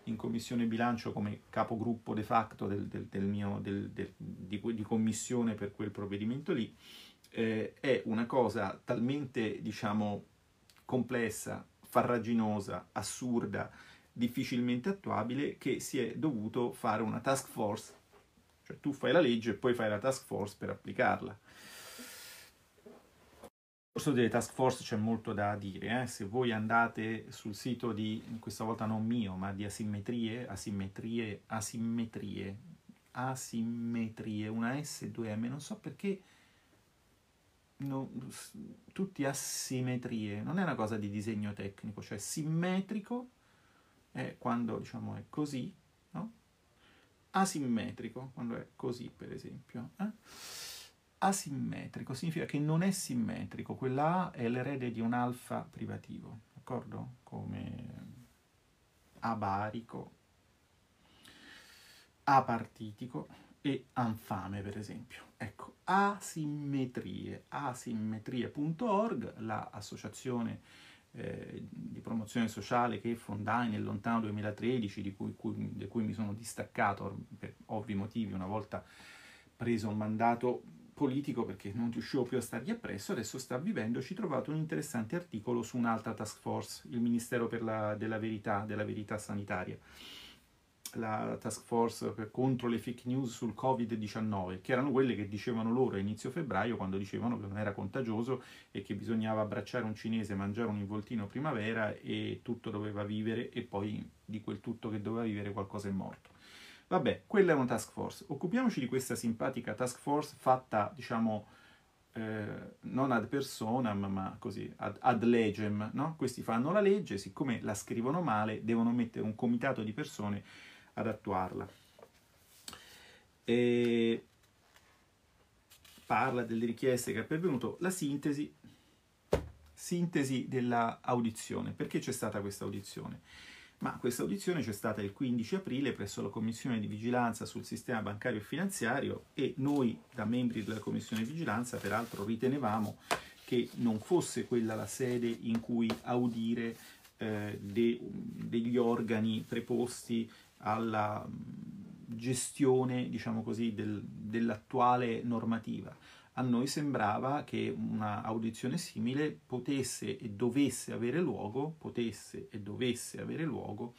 in commissione bilancio come capogruppo de facto del, del, del mio, di, di, commissione per quel provvedimento lì, eh, è una cosa talmente, diciamo, complessa, farraginosa, assurda, difficilmente attuabile, che si è dovuto fare una task force, cioè tu fai la legge e poi fai la task force per applicarla corso delle task force c'è molto da dire, eh? se voi andate sul sito di, questa volta non mio, ma di asimmetrie, asimmetrie, asimmetrie, asimmetrie, una S e due M, non so perché no, tutti asimmetrie, non è una cosa di disegno tecnico, cioè simmetrico è quando diciamo è così, no? Asimmetrico, quando è così per esempio. Eh? asimmetrico significa che non è simmetrico, quella A è l'erede di un alfa privativo, d'accordo? Come abarico, apartitico e anfame, per esempio. Ecco, asimmetrie, asimmetrie.org, l'associazione eh, di promozione sociale che fondai nel lontano 2013, di cui, cui, di cui mi sono distaccato per ovvi motivi una volta preso un mandato politico perché non riuscivo più a stargli appresso, adesso sta vivendo, ci ho trovato un interessante articolo su un'altra task force, il Ministero la, della Verità, della Verità Sanitaria, la task force contro le fake news sul Covid-19, che erano quelle che dicevano loro a inizio febbraio, quando dicevano che non era contagioso e che bisognava abbracciare un cinese, mangiare un involtino primavera e tutto doveva vivere e poi di quel tutto che doveva vivere qualcosa è morto. Vabbè, quella è una task force. Occupiamoci di questa simpatica task force fatta, diciamo, eh, non ad personam, ma così, ad, ad legem, no? Questi fanno la legge, siccome la scrivono male, devono mettere un comitato di persone ad attuarla. E parla delle richieste che è pervenuto, la sintesi, sintesi della audizione. Perché c'è stata questa audizione? ma questa audizione c'è stata il 15 aprile presso la Commissione di Vigilanza sul sistema bancario e finanziario e noi, da membri della Commissione di Vigilanza, peraltro ritenevamo che non fosse quella la sede in cui audire eh, de, degli organi preposti alla gestione, diciamo così, del, dell'attuale normativa. A noi sembrava che una audizione simile potesse e dovesse avere luogo, potesse e dovesse avere luogo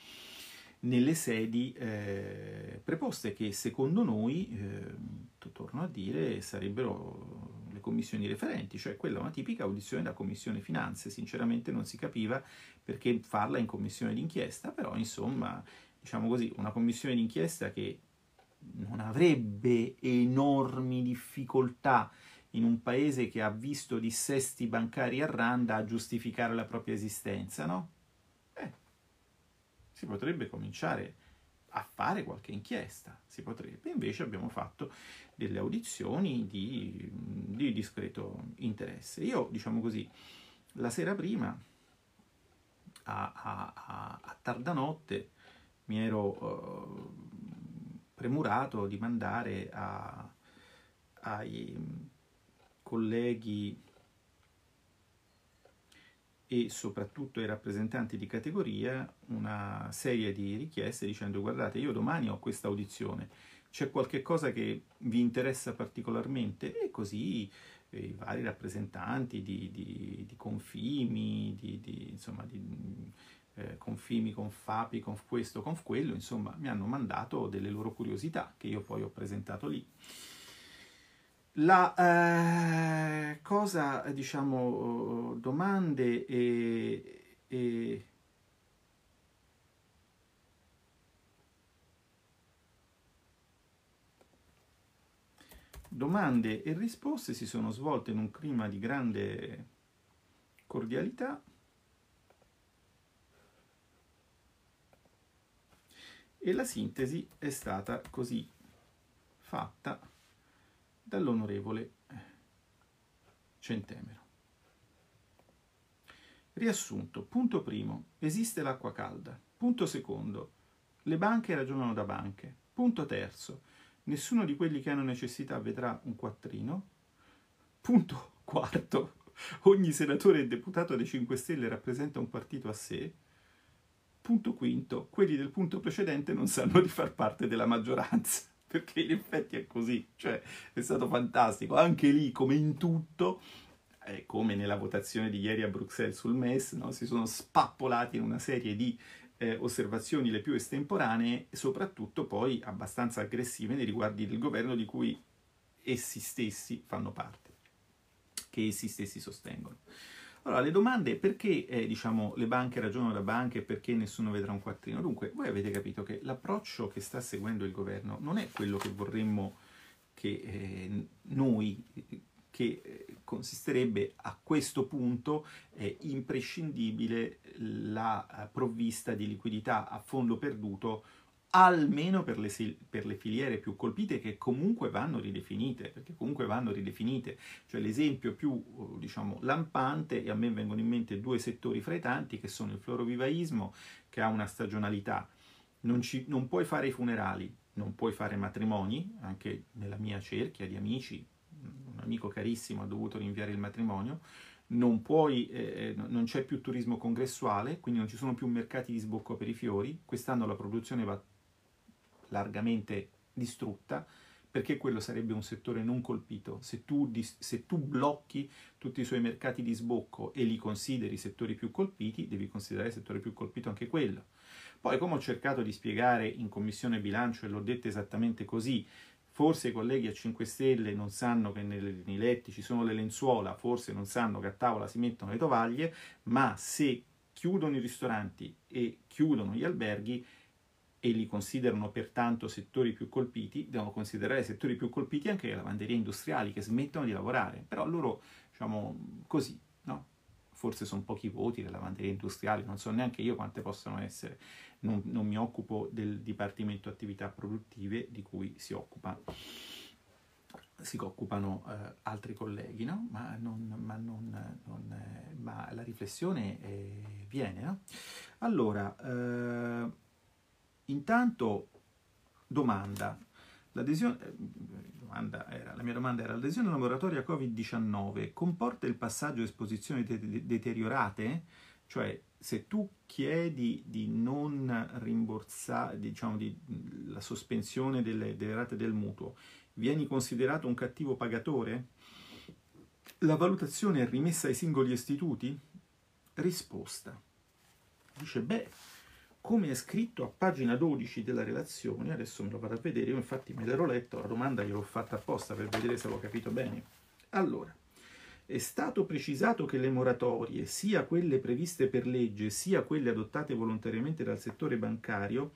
nelle sedi eh, preposte che secondo noi, eh, torno a dire, sarebbero le commissioni referenti, cioè quella è una tipica audizione da commissione finanze, sinceramente non si capiva perché farla in commissione d'inchiesta, però insomma, diciamo così, una commissione d'inchiesta che non avrebbe enormi difficoltà in un paese che ha visto dissesti bancari a randa a giustificare la propria esistenza, no? Eh, si potrebbe cominciare a fare qualche inchiesta, si potrebbe. Invece abbiamo fatto delle audizioni di, di discreto interesse. Io, diciamo così, la sera prima, a, a, a, a tarda notte, mi ero uh, premurato di mandare a, ai colleghi e soprattutto ai rappresentanti di categoria una serie di richieste dicendo guardate io domani ho questa audizione, c'è qualche cosa che vi interessa particolarmente? E così eh, i vari rappresentanti di, di, di Confimi, di, di insomma di eh, Confimi, Confapi, Conf questo, Conf quello, insomma mi hanno mandato delle loro curiosità che io poi ho presentato lì. La eh, cosa, diciamo, domande e, e domande e risposte si sono svolte in un clima di grande cordialità. E la sintesi è stata così fatta dall'onorevole Centemero. Riassunto. Punto primo. Esiste l'acqua calda. Punto secondo. Le banche ragionano da banche. Punto terzo. Nessuno di quelli che hanno necessità vedrà un quattrino. Punto quarto. Ogni senatore e deputato dei 5 Stelle rappresenta un partito a sé. Punto quinto. Quelli del punto precedente non sanno di far parte della maggioranza perché in effetti è così, cioè è stato fantastico, anche lì come in tutto, eh, come nella votazione di ieri a Bruxelles sul MES, no? si sono spappolati in una serie di eh, osservazioni le più estemporanee soprattutto poi abbastanza aggressive nei riguardi del governo di cui essi stessi fanno parte, che essi stessi sostengono. Allora, le domande perché eh, diciamo, le banche ragionano da banche e perché nessuno vedrà un quattrino? Dunque, voi avete capito che l'approccio che sta seguendo il governo non è quello che vorremmo che eh, noi, che eh, consisterebbe a questo punto eh, imprescindibile la provvista di liquidità a fondo perduto almeno per le, per le, filiere più colpite che comunque vanno ridefinite, perché comunque vanno ridefinite. Cioè l'esempio più, diciamo, lampante, e a me vengono in mente due settori fra i tanti, che sono il florovivaismo, che ha una stagionalità. Non, ci, non puoi fare i funerali, non puoi fare matrimoni, anche nella mia cerchia di amici, un amico carissimo ha dovuto rinviare il matrimonio, non, puoi, eh, non c'è più turismo congressuale, quindi non ci sono più mercati di sbocco per i fiori, quest'anno la produzione va largamente distrutta, perché quello sarebbe un settore non colpito. Se tu, se tu, blocchi tutti i suoi mercati di sbocco e li consideri settori più colpiti, devi considerare il settore più colpito anche quello. Poi, come ho cercato di spiegare in commissione bilancio, e l'ho detto esattamente così, forse i colleghi a 5 Stelle non sanno che nei letti ci sono le lenzuola, forse non sanno che a tavola si mettono le tovaglie, ma se chiudono i ristoranti e chiudono gli alberghi, e li considerano pertanto settori più colpiti, devono considerare settori più colpiti anche le lavanderie industriali che smettono di lavorare. Però loro, diciamo così, no? Forse sono pochi voti le lavanderie industriali, non so neanche io quante possono essere. Non, non mi occupo del Dipartimento Attività Produttive di cui si occupa si occupano eh, altri colleghi, no? ma, non, ma, non, non, eh, ma la riflessione eh, viene. No? Allora, eh, Intanto, eh, domanda era, la mia domanda era, l'adesione alla moratoria Covid-19 comporta il passaggio a esposizioni de- deteriorate? Cioè, se tu chiedi di non rimborsare, diciamo, di, la sospensione delle, delle rate del mutuo, vieni considerato un cattivo pagatore? La valutazione è rimessa ai singoli istituti? Risposta. Dice, beh, come è scritto a pagina 12 della relazione, adesso me lo vado a vedere, io infatti me l'ero letto, la domanda gliel'ho fatta apposta per vedere se l'ho capito bene. Allora, è stato precisato che le moratorie, sia quelle previste per legge, sia quelle adottate volontariamente dal settore bancario,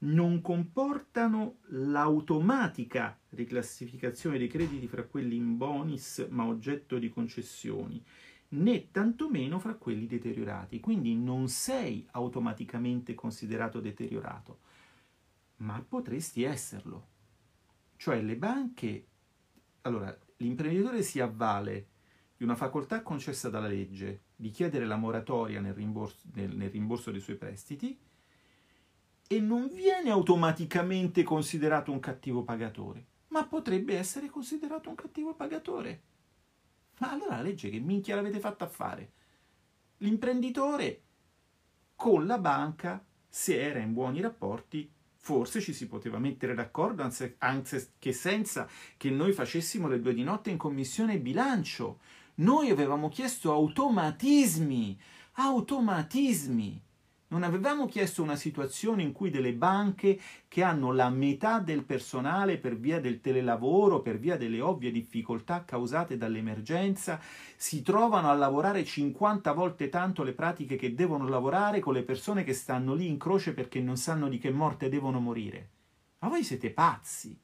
non comportano l'automatica riclassificazione dei crediti fra quelli in bonus ma oggetto di concessioni né tantomeno fra quelli deteriorati. Quindi non sei automaticamente considerato deteriorato, ma potresti esserlo. Cioè le banche... Allora, l'imprenditore si avvale di una facoltà concessa dalla legge di chiedere la moratoria nel rimborso, nel, nel rimborso dei suoi prestiti e non viene automaticamente considerato un cattivo pagatore, ma potrebbe essere considerato un cattivo pagatore. Ma allora la legge che minchia l'avete fatta a fare? L'imprenditore con la banca, se era in buoni rapporti, forse ci si poteva mettere d'accordo, anzi che senza che noi facessimo le due di notte in commissione bilancio. Noi avevamo chiesto automatismi, automatismi. Non avevamo chiesto una situazione in cui delle banche che hanno la metà del personale per via del telelavoro, per via delle ovvie difficoltà causate dall'emergenza, si trovano a lavorare 50 volte tanto le pratiche che devono lavorare con le persone che stanno lì in croce perché non sanno di che morte devono morire. Ma voi siete pazzi,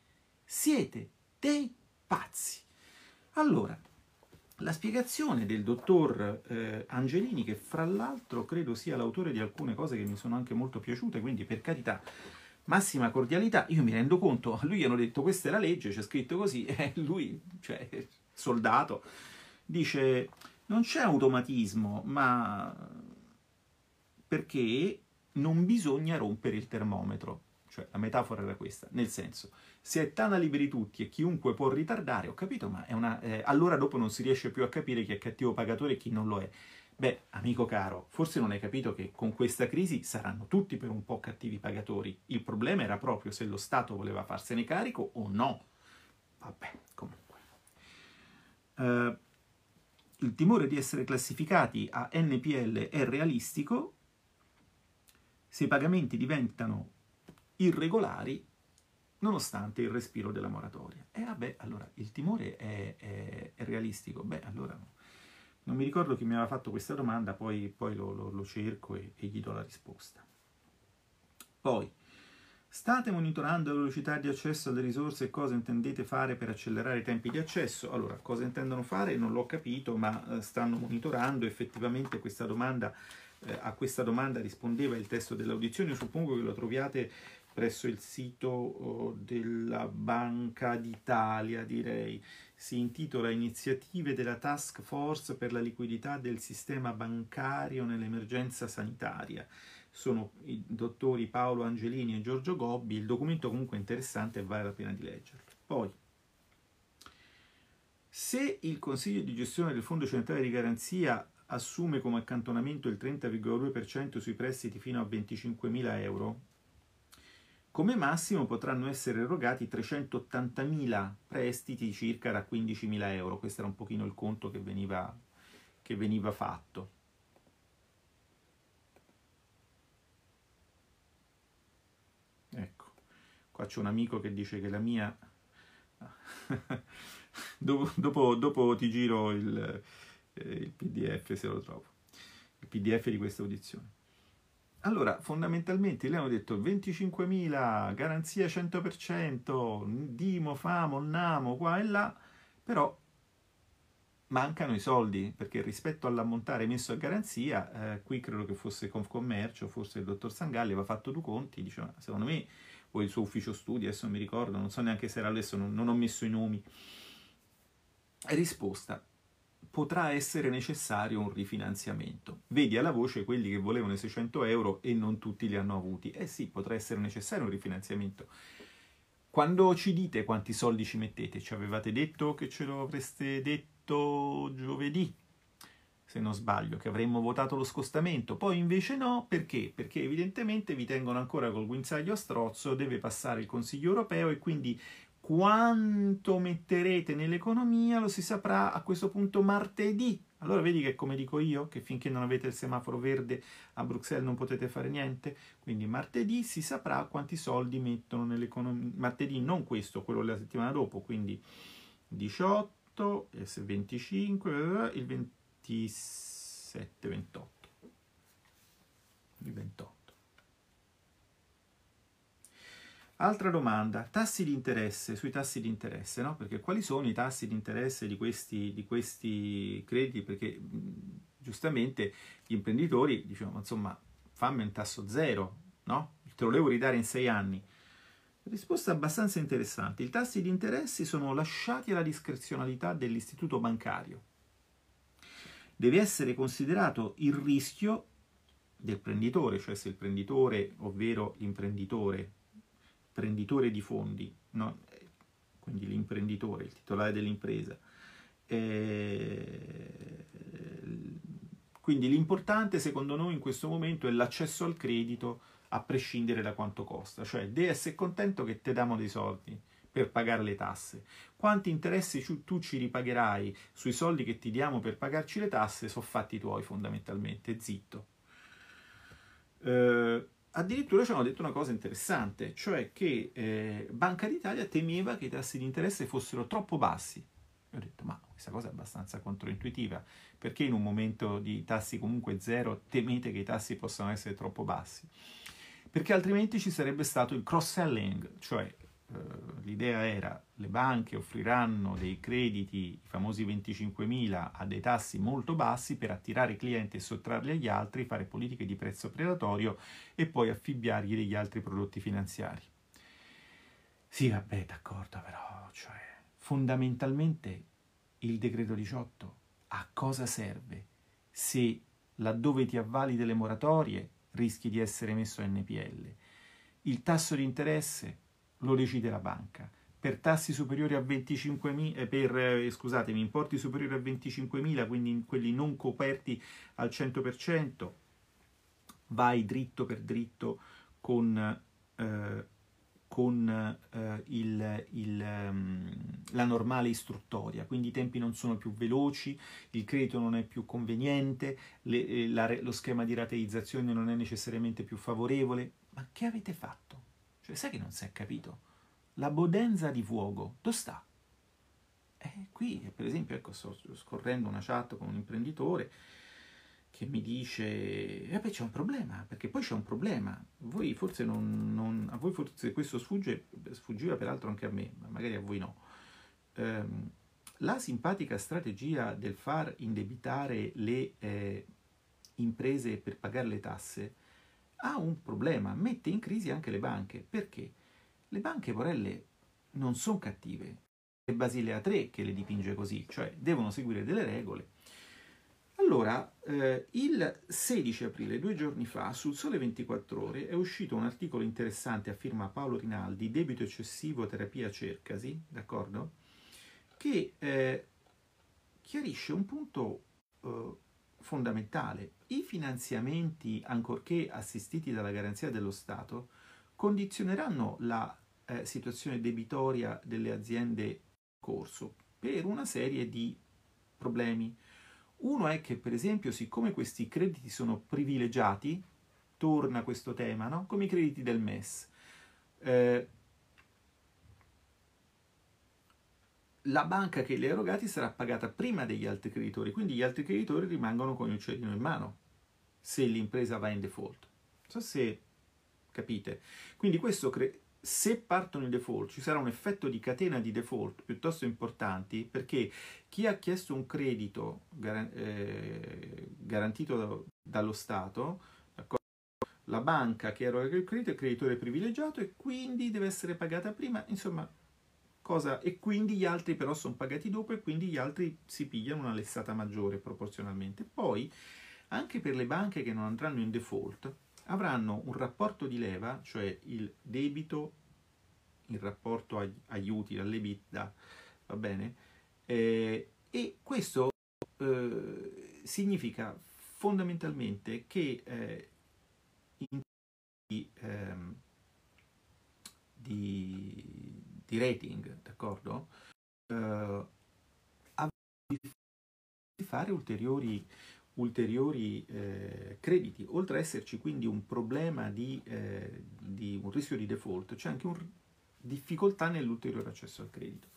siete dei pazzi. Allora, la spiegazione del dottor eh, Angelini, che fra l'altro credo sia l'autore di alcune cose che mi sono anche molto piaciute, quindi per carità, massima cordialità, io mi rendo conto, a lui hanno detto questa è la legge, c'è scritto così, e lui, cioè, soldato, dice non c'è automatismo, ma perché non bisogna rompere il termometro. Cioè, la metafora era questa, nel senso, se è tana liberi tutti e chiunque può ritardare, ho capito, ma una, eh, allora dopo non si riesce più a capire chi è cattivo pagatore e chi non lo è. Beh, amico caro, forse non hai capito che con questa crisi saranno tutti per un po' cattivi pagatori. Il problema era proprio se lo Stato voleva farsene carico o no. Vabbè, comunque. Uh, il timore di essere classificati a NPL è realistico se i pagamenti diventano irregolari nonostante il respiro della moratoria. E vabbè, allora, il timore è, è, è realistico? Beh, allora no. Non mi ricordo chi mi aveva fatto questa domanda, poi, poi lo, lo, lo, cerco e, e gli do la risposta. Poi, state monitorando la velocità di accesso alle risorse e cosa intendete fare per accelerare i tempi di accesso? Allora, cosa intendono fare non l'ho capito, ma eh, stanno monitorando effettivamente questa domanda. Eh, a questa domanda rispondeva il testo dell'audizione, suppongo che lo troviate presso il sito oh, della Banca d'Italia, direi. Si intitola Iniziative della Task Force per la liquidità del sistema bancario nell'emergenza sanitaria. Sono i dottori Paolo Angelini e Giorgio Gobbi. Il documento comunque è interessante e vale la pena di leggerlo. Poi, se il Consiglio di gestione del Fondo Centrale di Garanzia assume come accantonamento il 30,2% sui prestiti fino a 25.000 euro, come massimo potranno essere erogati 380.000 prestiti circa da 15.000 euro. Questo era un pochino il conto che veniva, che veniva fatto. Ecco, qua c'è un amico che dice che la mia... dopo, dopo, dopo, ti giro il, eh, il pdf se lo trovo, il pdf di questa audizione. Allora, fondamentalmente le hanno detto 25.000, garanzia 100%, Dimo, Famo, Namo, qua e là, però mancano i soldi, perché rispetto all'ammontare messo a garanzia, eh, qui credo che fosse Confcommercio, forse il dottor Sangalli aveva fatto due conti, diceva, secondo me, o il suo ufficio studi, adesso non mi ricordo, non so neanche se era adesso, non, non ho messo i nomi. Risposta, potrà essere necessario un rifinanziamento. Vedi alla voce quelli che volevano i 600 euro e non tutti li hanno avuti. Eh sì, potrà essere necessario un rifinanziamento. Quando ci dite quanti soldi ci mettete, ci avevate detto che ce lo avreste detto giovedì, se non sbaglio, che avremmo votato lo scostamento. Poi invece no, perché? Perché evidentemente vi tengono ancora col guinzaglio a strozzo, deve passare il Consiglio europeo e quindi quanto metterete nell'economia lo si saprà a questo punto martedì. Allora vedi che come dico io, che finché non avete il semaforo verde a Bruxelles non potete fare niente, quindi martedì si saprà quanti soldi mettono nell'economia. Martedì non questo, quello della settimana dopo, quindi 18, 25, il 27, 28. Il 28. Altra domanda, tassi di interesse, sui tassi di interesse, no? Perché quali sono i tassi di interesse di questi, di questi crediti? Perché giustamente gli imprenditori dicono, insomma, fammi un tasso zero, no? Te lo devo ridare in sei anni. Risposta abbastanza interessante. I tassi di interesse sono lasciati alla discrezionalità dell'istituto bancario. Deve essere considerato il rischio del prenditore, cioè se il prenditore, ovvero l'imprenditore, prenditore di fondi, no? quindi l'imprenditore, il titolare dell'impresa. Eh, quindi l'importante secondo noi in questo momento è l'accesso al credito a prescindere da quanto costa, cioè devi essere contento che ti diamo dei soldi per pagare le tasse. Quanti interessi tu ci ripagherai sui soldi che ti diamo per pagarci le tasse sono fatti tuoi fondamentalmente, zitto. Eh, addirittura ci hanno detto una cosa interessante, cioè che eh, Banca d'Italia temeva che i tassi di interesse fossero troppo bassi. E ho detto, ma questa cosa è abbastanza controintuitiva, perché in un momento di tassi comunque zero temete che i tassi possano essere troppo bassi? Perché altrimenti ci sarebbe stato il cross-selling, cioè l'idea era le banche offriranno dei crediti, i famosi 25.000, a dei tassi molto bassi per attirare i clienti e sottrarli agli altri, fare politiche di prezzo predatorio e poi affibbiargli degli altri prodotti finanziari. Sì, vabbè, d'accordo, però, cioè, fondamentalmente il decreto 18 a cosa serve se laddove ti avvali delle moratorie rischi di essere messo a NPL? Il tasso di interesse lo decide la banca. Per tassi superiori a 25.000, eh, per, eh, scusatemi, importi superiori a 25.000, quindi quelli non coperti al 100%, vai dritto per dritto con, eh, con eh, il, il, um, la normale istruttoria, quindi i tempi non sono più veloci, il credito non è più conveniente, le, eh, la, lo schema di rateizzazione non è necessariamente più favorevole. Ma che avete fatto? Cioè, sai che non si è capito? La bodenza di fuoco, dove sta? Eh, qui, per esempio, ecco, sto scorrendo una chat con un imprenditore che mi dice, eh beh, c'è un problema, perché poi c'è un problema. Voi non, non, a voi forse questo sfugge, sfuggiva peraltro anche a me, ma magari a voi no. Um, la simpatica strategia del far indebitare le eh, imprese per pagare le tasse ha un problema, mette in crisi anche le banche. Perché? Le banche, Porelle, non sono cattive. È Basilea 3 che le dipinge così, cioè devono seguire delle regole. Allora, eh, il 16 aprile, due giorni fa, sul Sole 24 Ore è uscito un articolo interessante a firma Paolo Rinaldi, Debito eccessivo, terapia cercasi, d'accordo? Che eh, chiarisce un punto eh, fondamentale. I finanziamenti, ancorché assistiti dalla garanzia dello Stato, condizioneranno la eh, situazione debitoria delle aziende in corso per una serie di problemi. Uno è che, per esempio, siccome questi crediti sono privilegiati, torna questo tema, no? come i crediti del MES, eh, la banca che li ha erogati sarà pagata prima degli altri creditori, quindi gli altri creditori rimangono con il uccellino in mano se l'impresa va in default. Non so se capite. Quindi questo cre- se partono in default ci sarà un effetto di catena di default piuttosto importanti perché chi ha chiesto un credito gar- eh, garantito da- dallo Stato la banca che eroga il credito è creditore privilegiato e quindi deve essere pagata prima, insomma, cosa e quindi gli altri però sono pagati dopo e quindi gli altri si pigliano una lessata maggiore proporzionalmente. Poi, anche per le banche che non andranno in default, avranno un rapporto di leva, cioè il debito in rapporto agli, agli utili, all'EBITDA, va bene? Eh, e questo eh, significa fondamentalmente che eh, in di, ehm, di, di, rating, d'accordo? Eh, di fare ulteriori ulteriori eh, crediti. Oltre ad esserci quindi un problema di, eh, di, un rischio di default, c'è anche una difficoltà nell'ulteriore accesso al credito.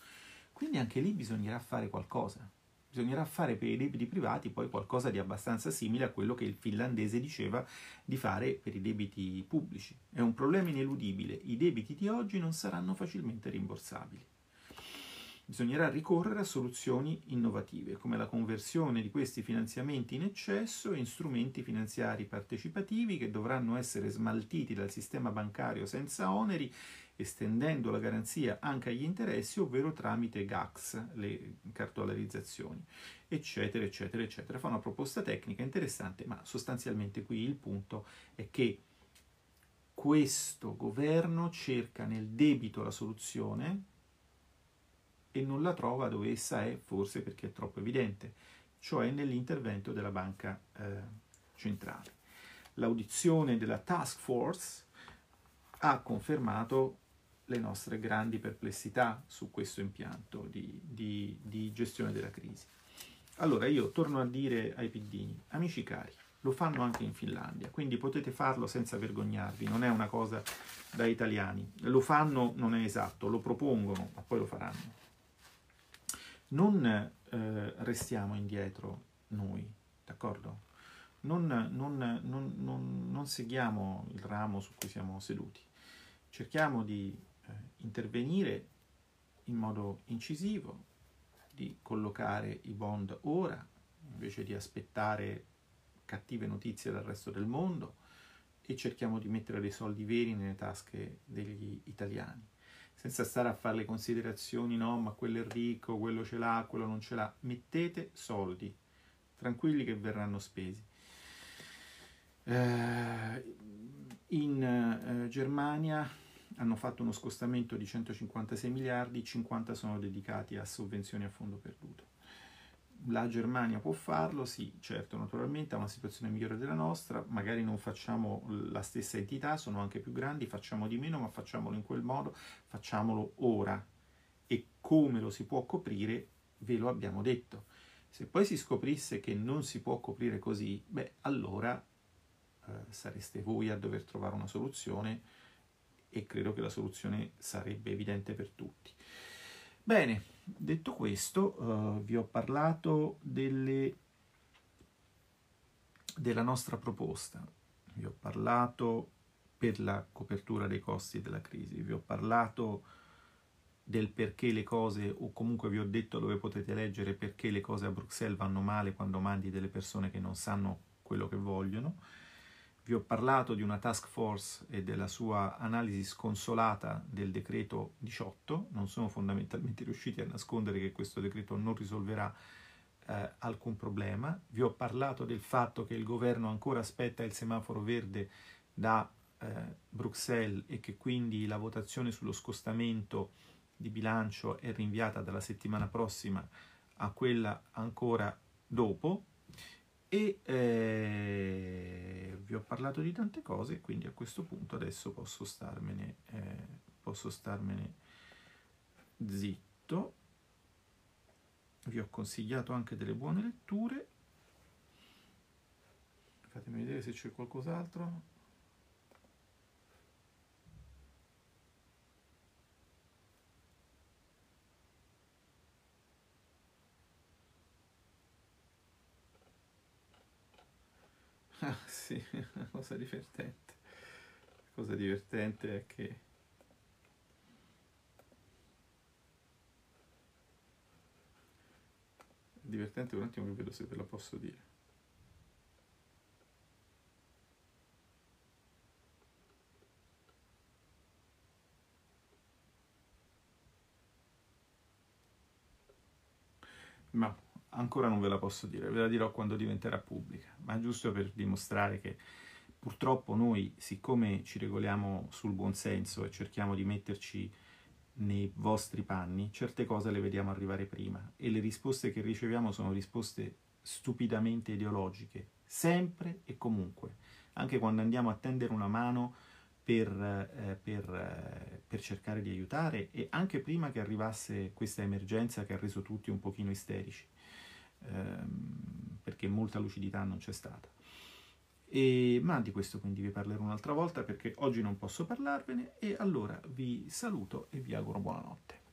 Quindi anche lì bisognerà fare qualcosa. Bisognerà fare per i debiti privati poi qualcosa di abbastanza simile a quello che il finlandese diceva di fare per i debiti pubblici. È un problema ineludibile. I debiti di oggi non saranno facilmente rimborsabili bisognerà ricorrere a soluzioni innovative, come la conversione di questi finanziamenti in eccesso in strumenti finanziari partecipativi che dovranno essere smaltiti dal sistema bancario senza oneri, estendendo la garanzia anche agli interessi, ovvero tramite GACS, le cartolarizzazioni, eccetera, eccetera, eccetera. Fa una proposta tecnica interessante, ma sostanzialmente qui il punto è che questo governo cerca nel debito la soluzione, e non la trova dove essa è, forse perché è troppo evidente, cioè nell'intervento della banca eh, centrale. L'audizione della task force ha confermato le nostre grandi perplessità su questo impianto di, di, di gestione della crisi. Allora io torno a dire ai piddini, amici cari, lo fanno anche in Finlandia, quindi potete farlo senza vergognarvi, non è una cosa da italiani. Lo fanno, non è esatto, lo propongono, ma poi lo faranno non eh, restiamo indietro noi, d'accordo? Non, non, non, non, seguiamo il ramo su cui siamo seduti, cerchiamo di eh, intervenire in modo incisivo, di collocare i bond ora, invece di aspettare cattive notizie dal resto del mondo, e cerchiamo di mettere dei soldi veri nelle tasche degli italiani, senza stare a fare le considerazioni, no, ma quello è ricco, quello ce l'ha, quello non ce l'ha. Mettete soldi, tranquilli che verranno spesi. Eh, in eh, Germania hanno fatto uno scostamento di 156 miliardi, 50 sono dedicati a sovvenzioni a fondo perduto. La Germania può farlo, sì, certo, naturalmente ha una situazione migliore della nostra, magari non facciamo la stessa entità, sono anche più grandi, facciamo di meno, ma facciamolo in quel modo, facciamolo ora. E come lo si può coprire, ve lo abbiamo detto. Se poi si scoprisse che non si può coprire così, beh, allora eh, sareste voi a dover trovare una soluzione e credo che la soluzione sarebbe evidente per tutti. Bene, detto questo, uh, vi ho parlato delle, della nostra proposta, vi ho parlato per la copertura dei costi della crisi, vi ho parlato del perché le cose, o comunque vi ho detto dove potete leggere perché le cose a Bruxelles vanno male quando mandi delle persone che non sanno quello che vogliono vi ho parlato di una task force e della sua analisi sconsolata del decreto 18, non sono fondamentalmente riusciti a nascondere che questo decreto non risolverà eh, alcun problema. Vi ho parlato del fatto che il governo ancora aspetta il semaforo verde da eh, Bruxelles e che quindi la votazione sullo scostamento di bilancio è rinviata dalla settimana prossima a quella ancora dopo e eh, vi ho parlato di tante cose, quindi a questo punto adesso posso starmene, eh, posso starmene zitto. Vi ho consigliato anche delle buone letture. Fatemi vedere se c'è qualcos'altro. Ah, sì, una cosa divertente. La cosa divertente è che divertente un attimo che vedo se ve la posso dire. Ma ancora non ve la posso dire, ve la dirò quando diventerà pubblica, ma giusto per dimostrare che purtroppo noi, siccome ci regoliamo sul buonsenso e cerchiamo di metterci nei vostri panni, certe cose le vediamo arrivare prima e le risposte che riceviamo sono risposte stupidamente ideologiche, sempre e comunque, anche quando andiamo a tendere una mano per, eh, per, eh, per, cercare di aiutare e anche prima che arrivasse questa emergenza che ha reso tutti un pochino isterici ehm, perché molta lucidità non c'è stata. E, ma di questo quindi vi parlerò un'altra volta perché oggi non posso parlarvene e allora vi saluto e vi auguro buonanotte.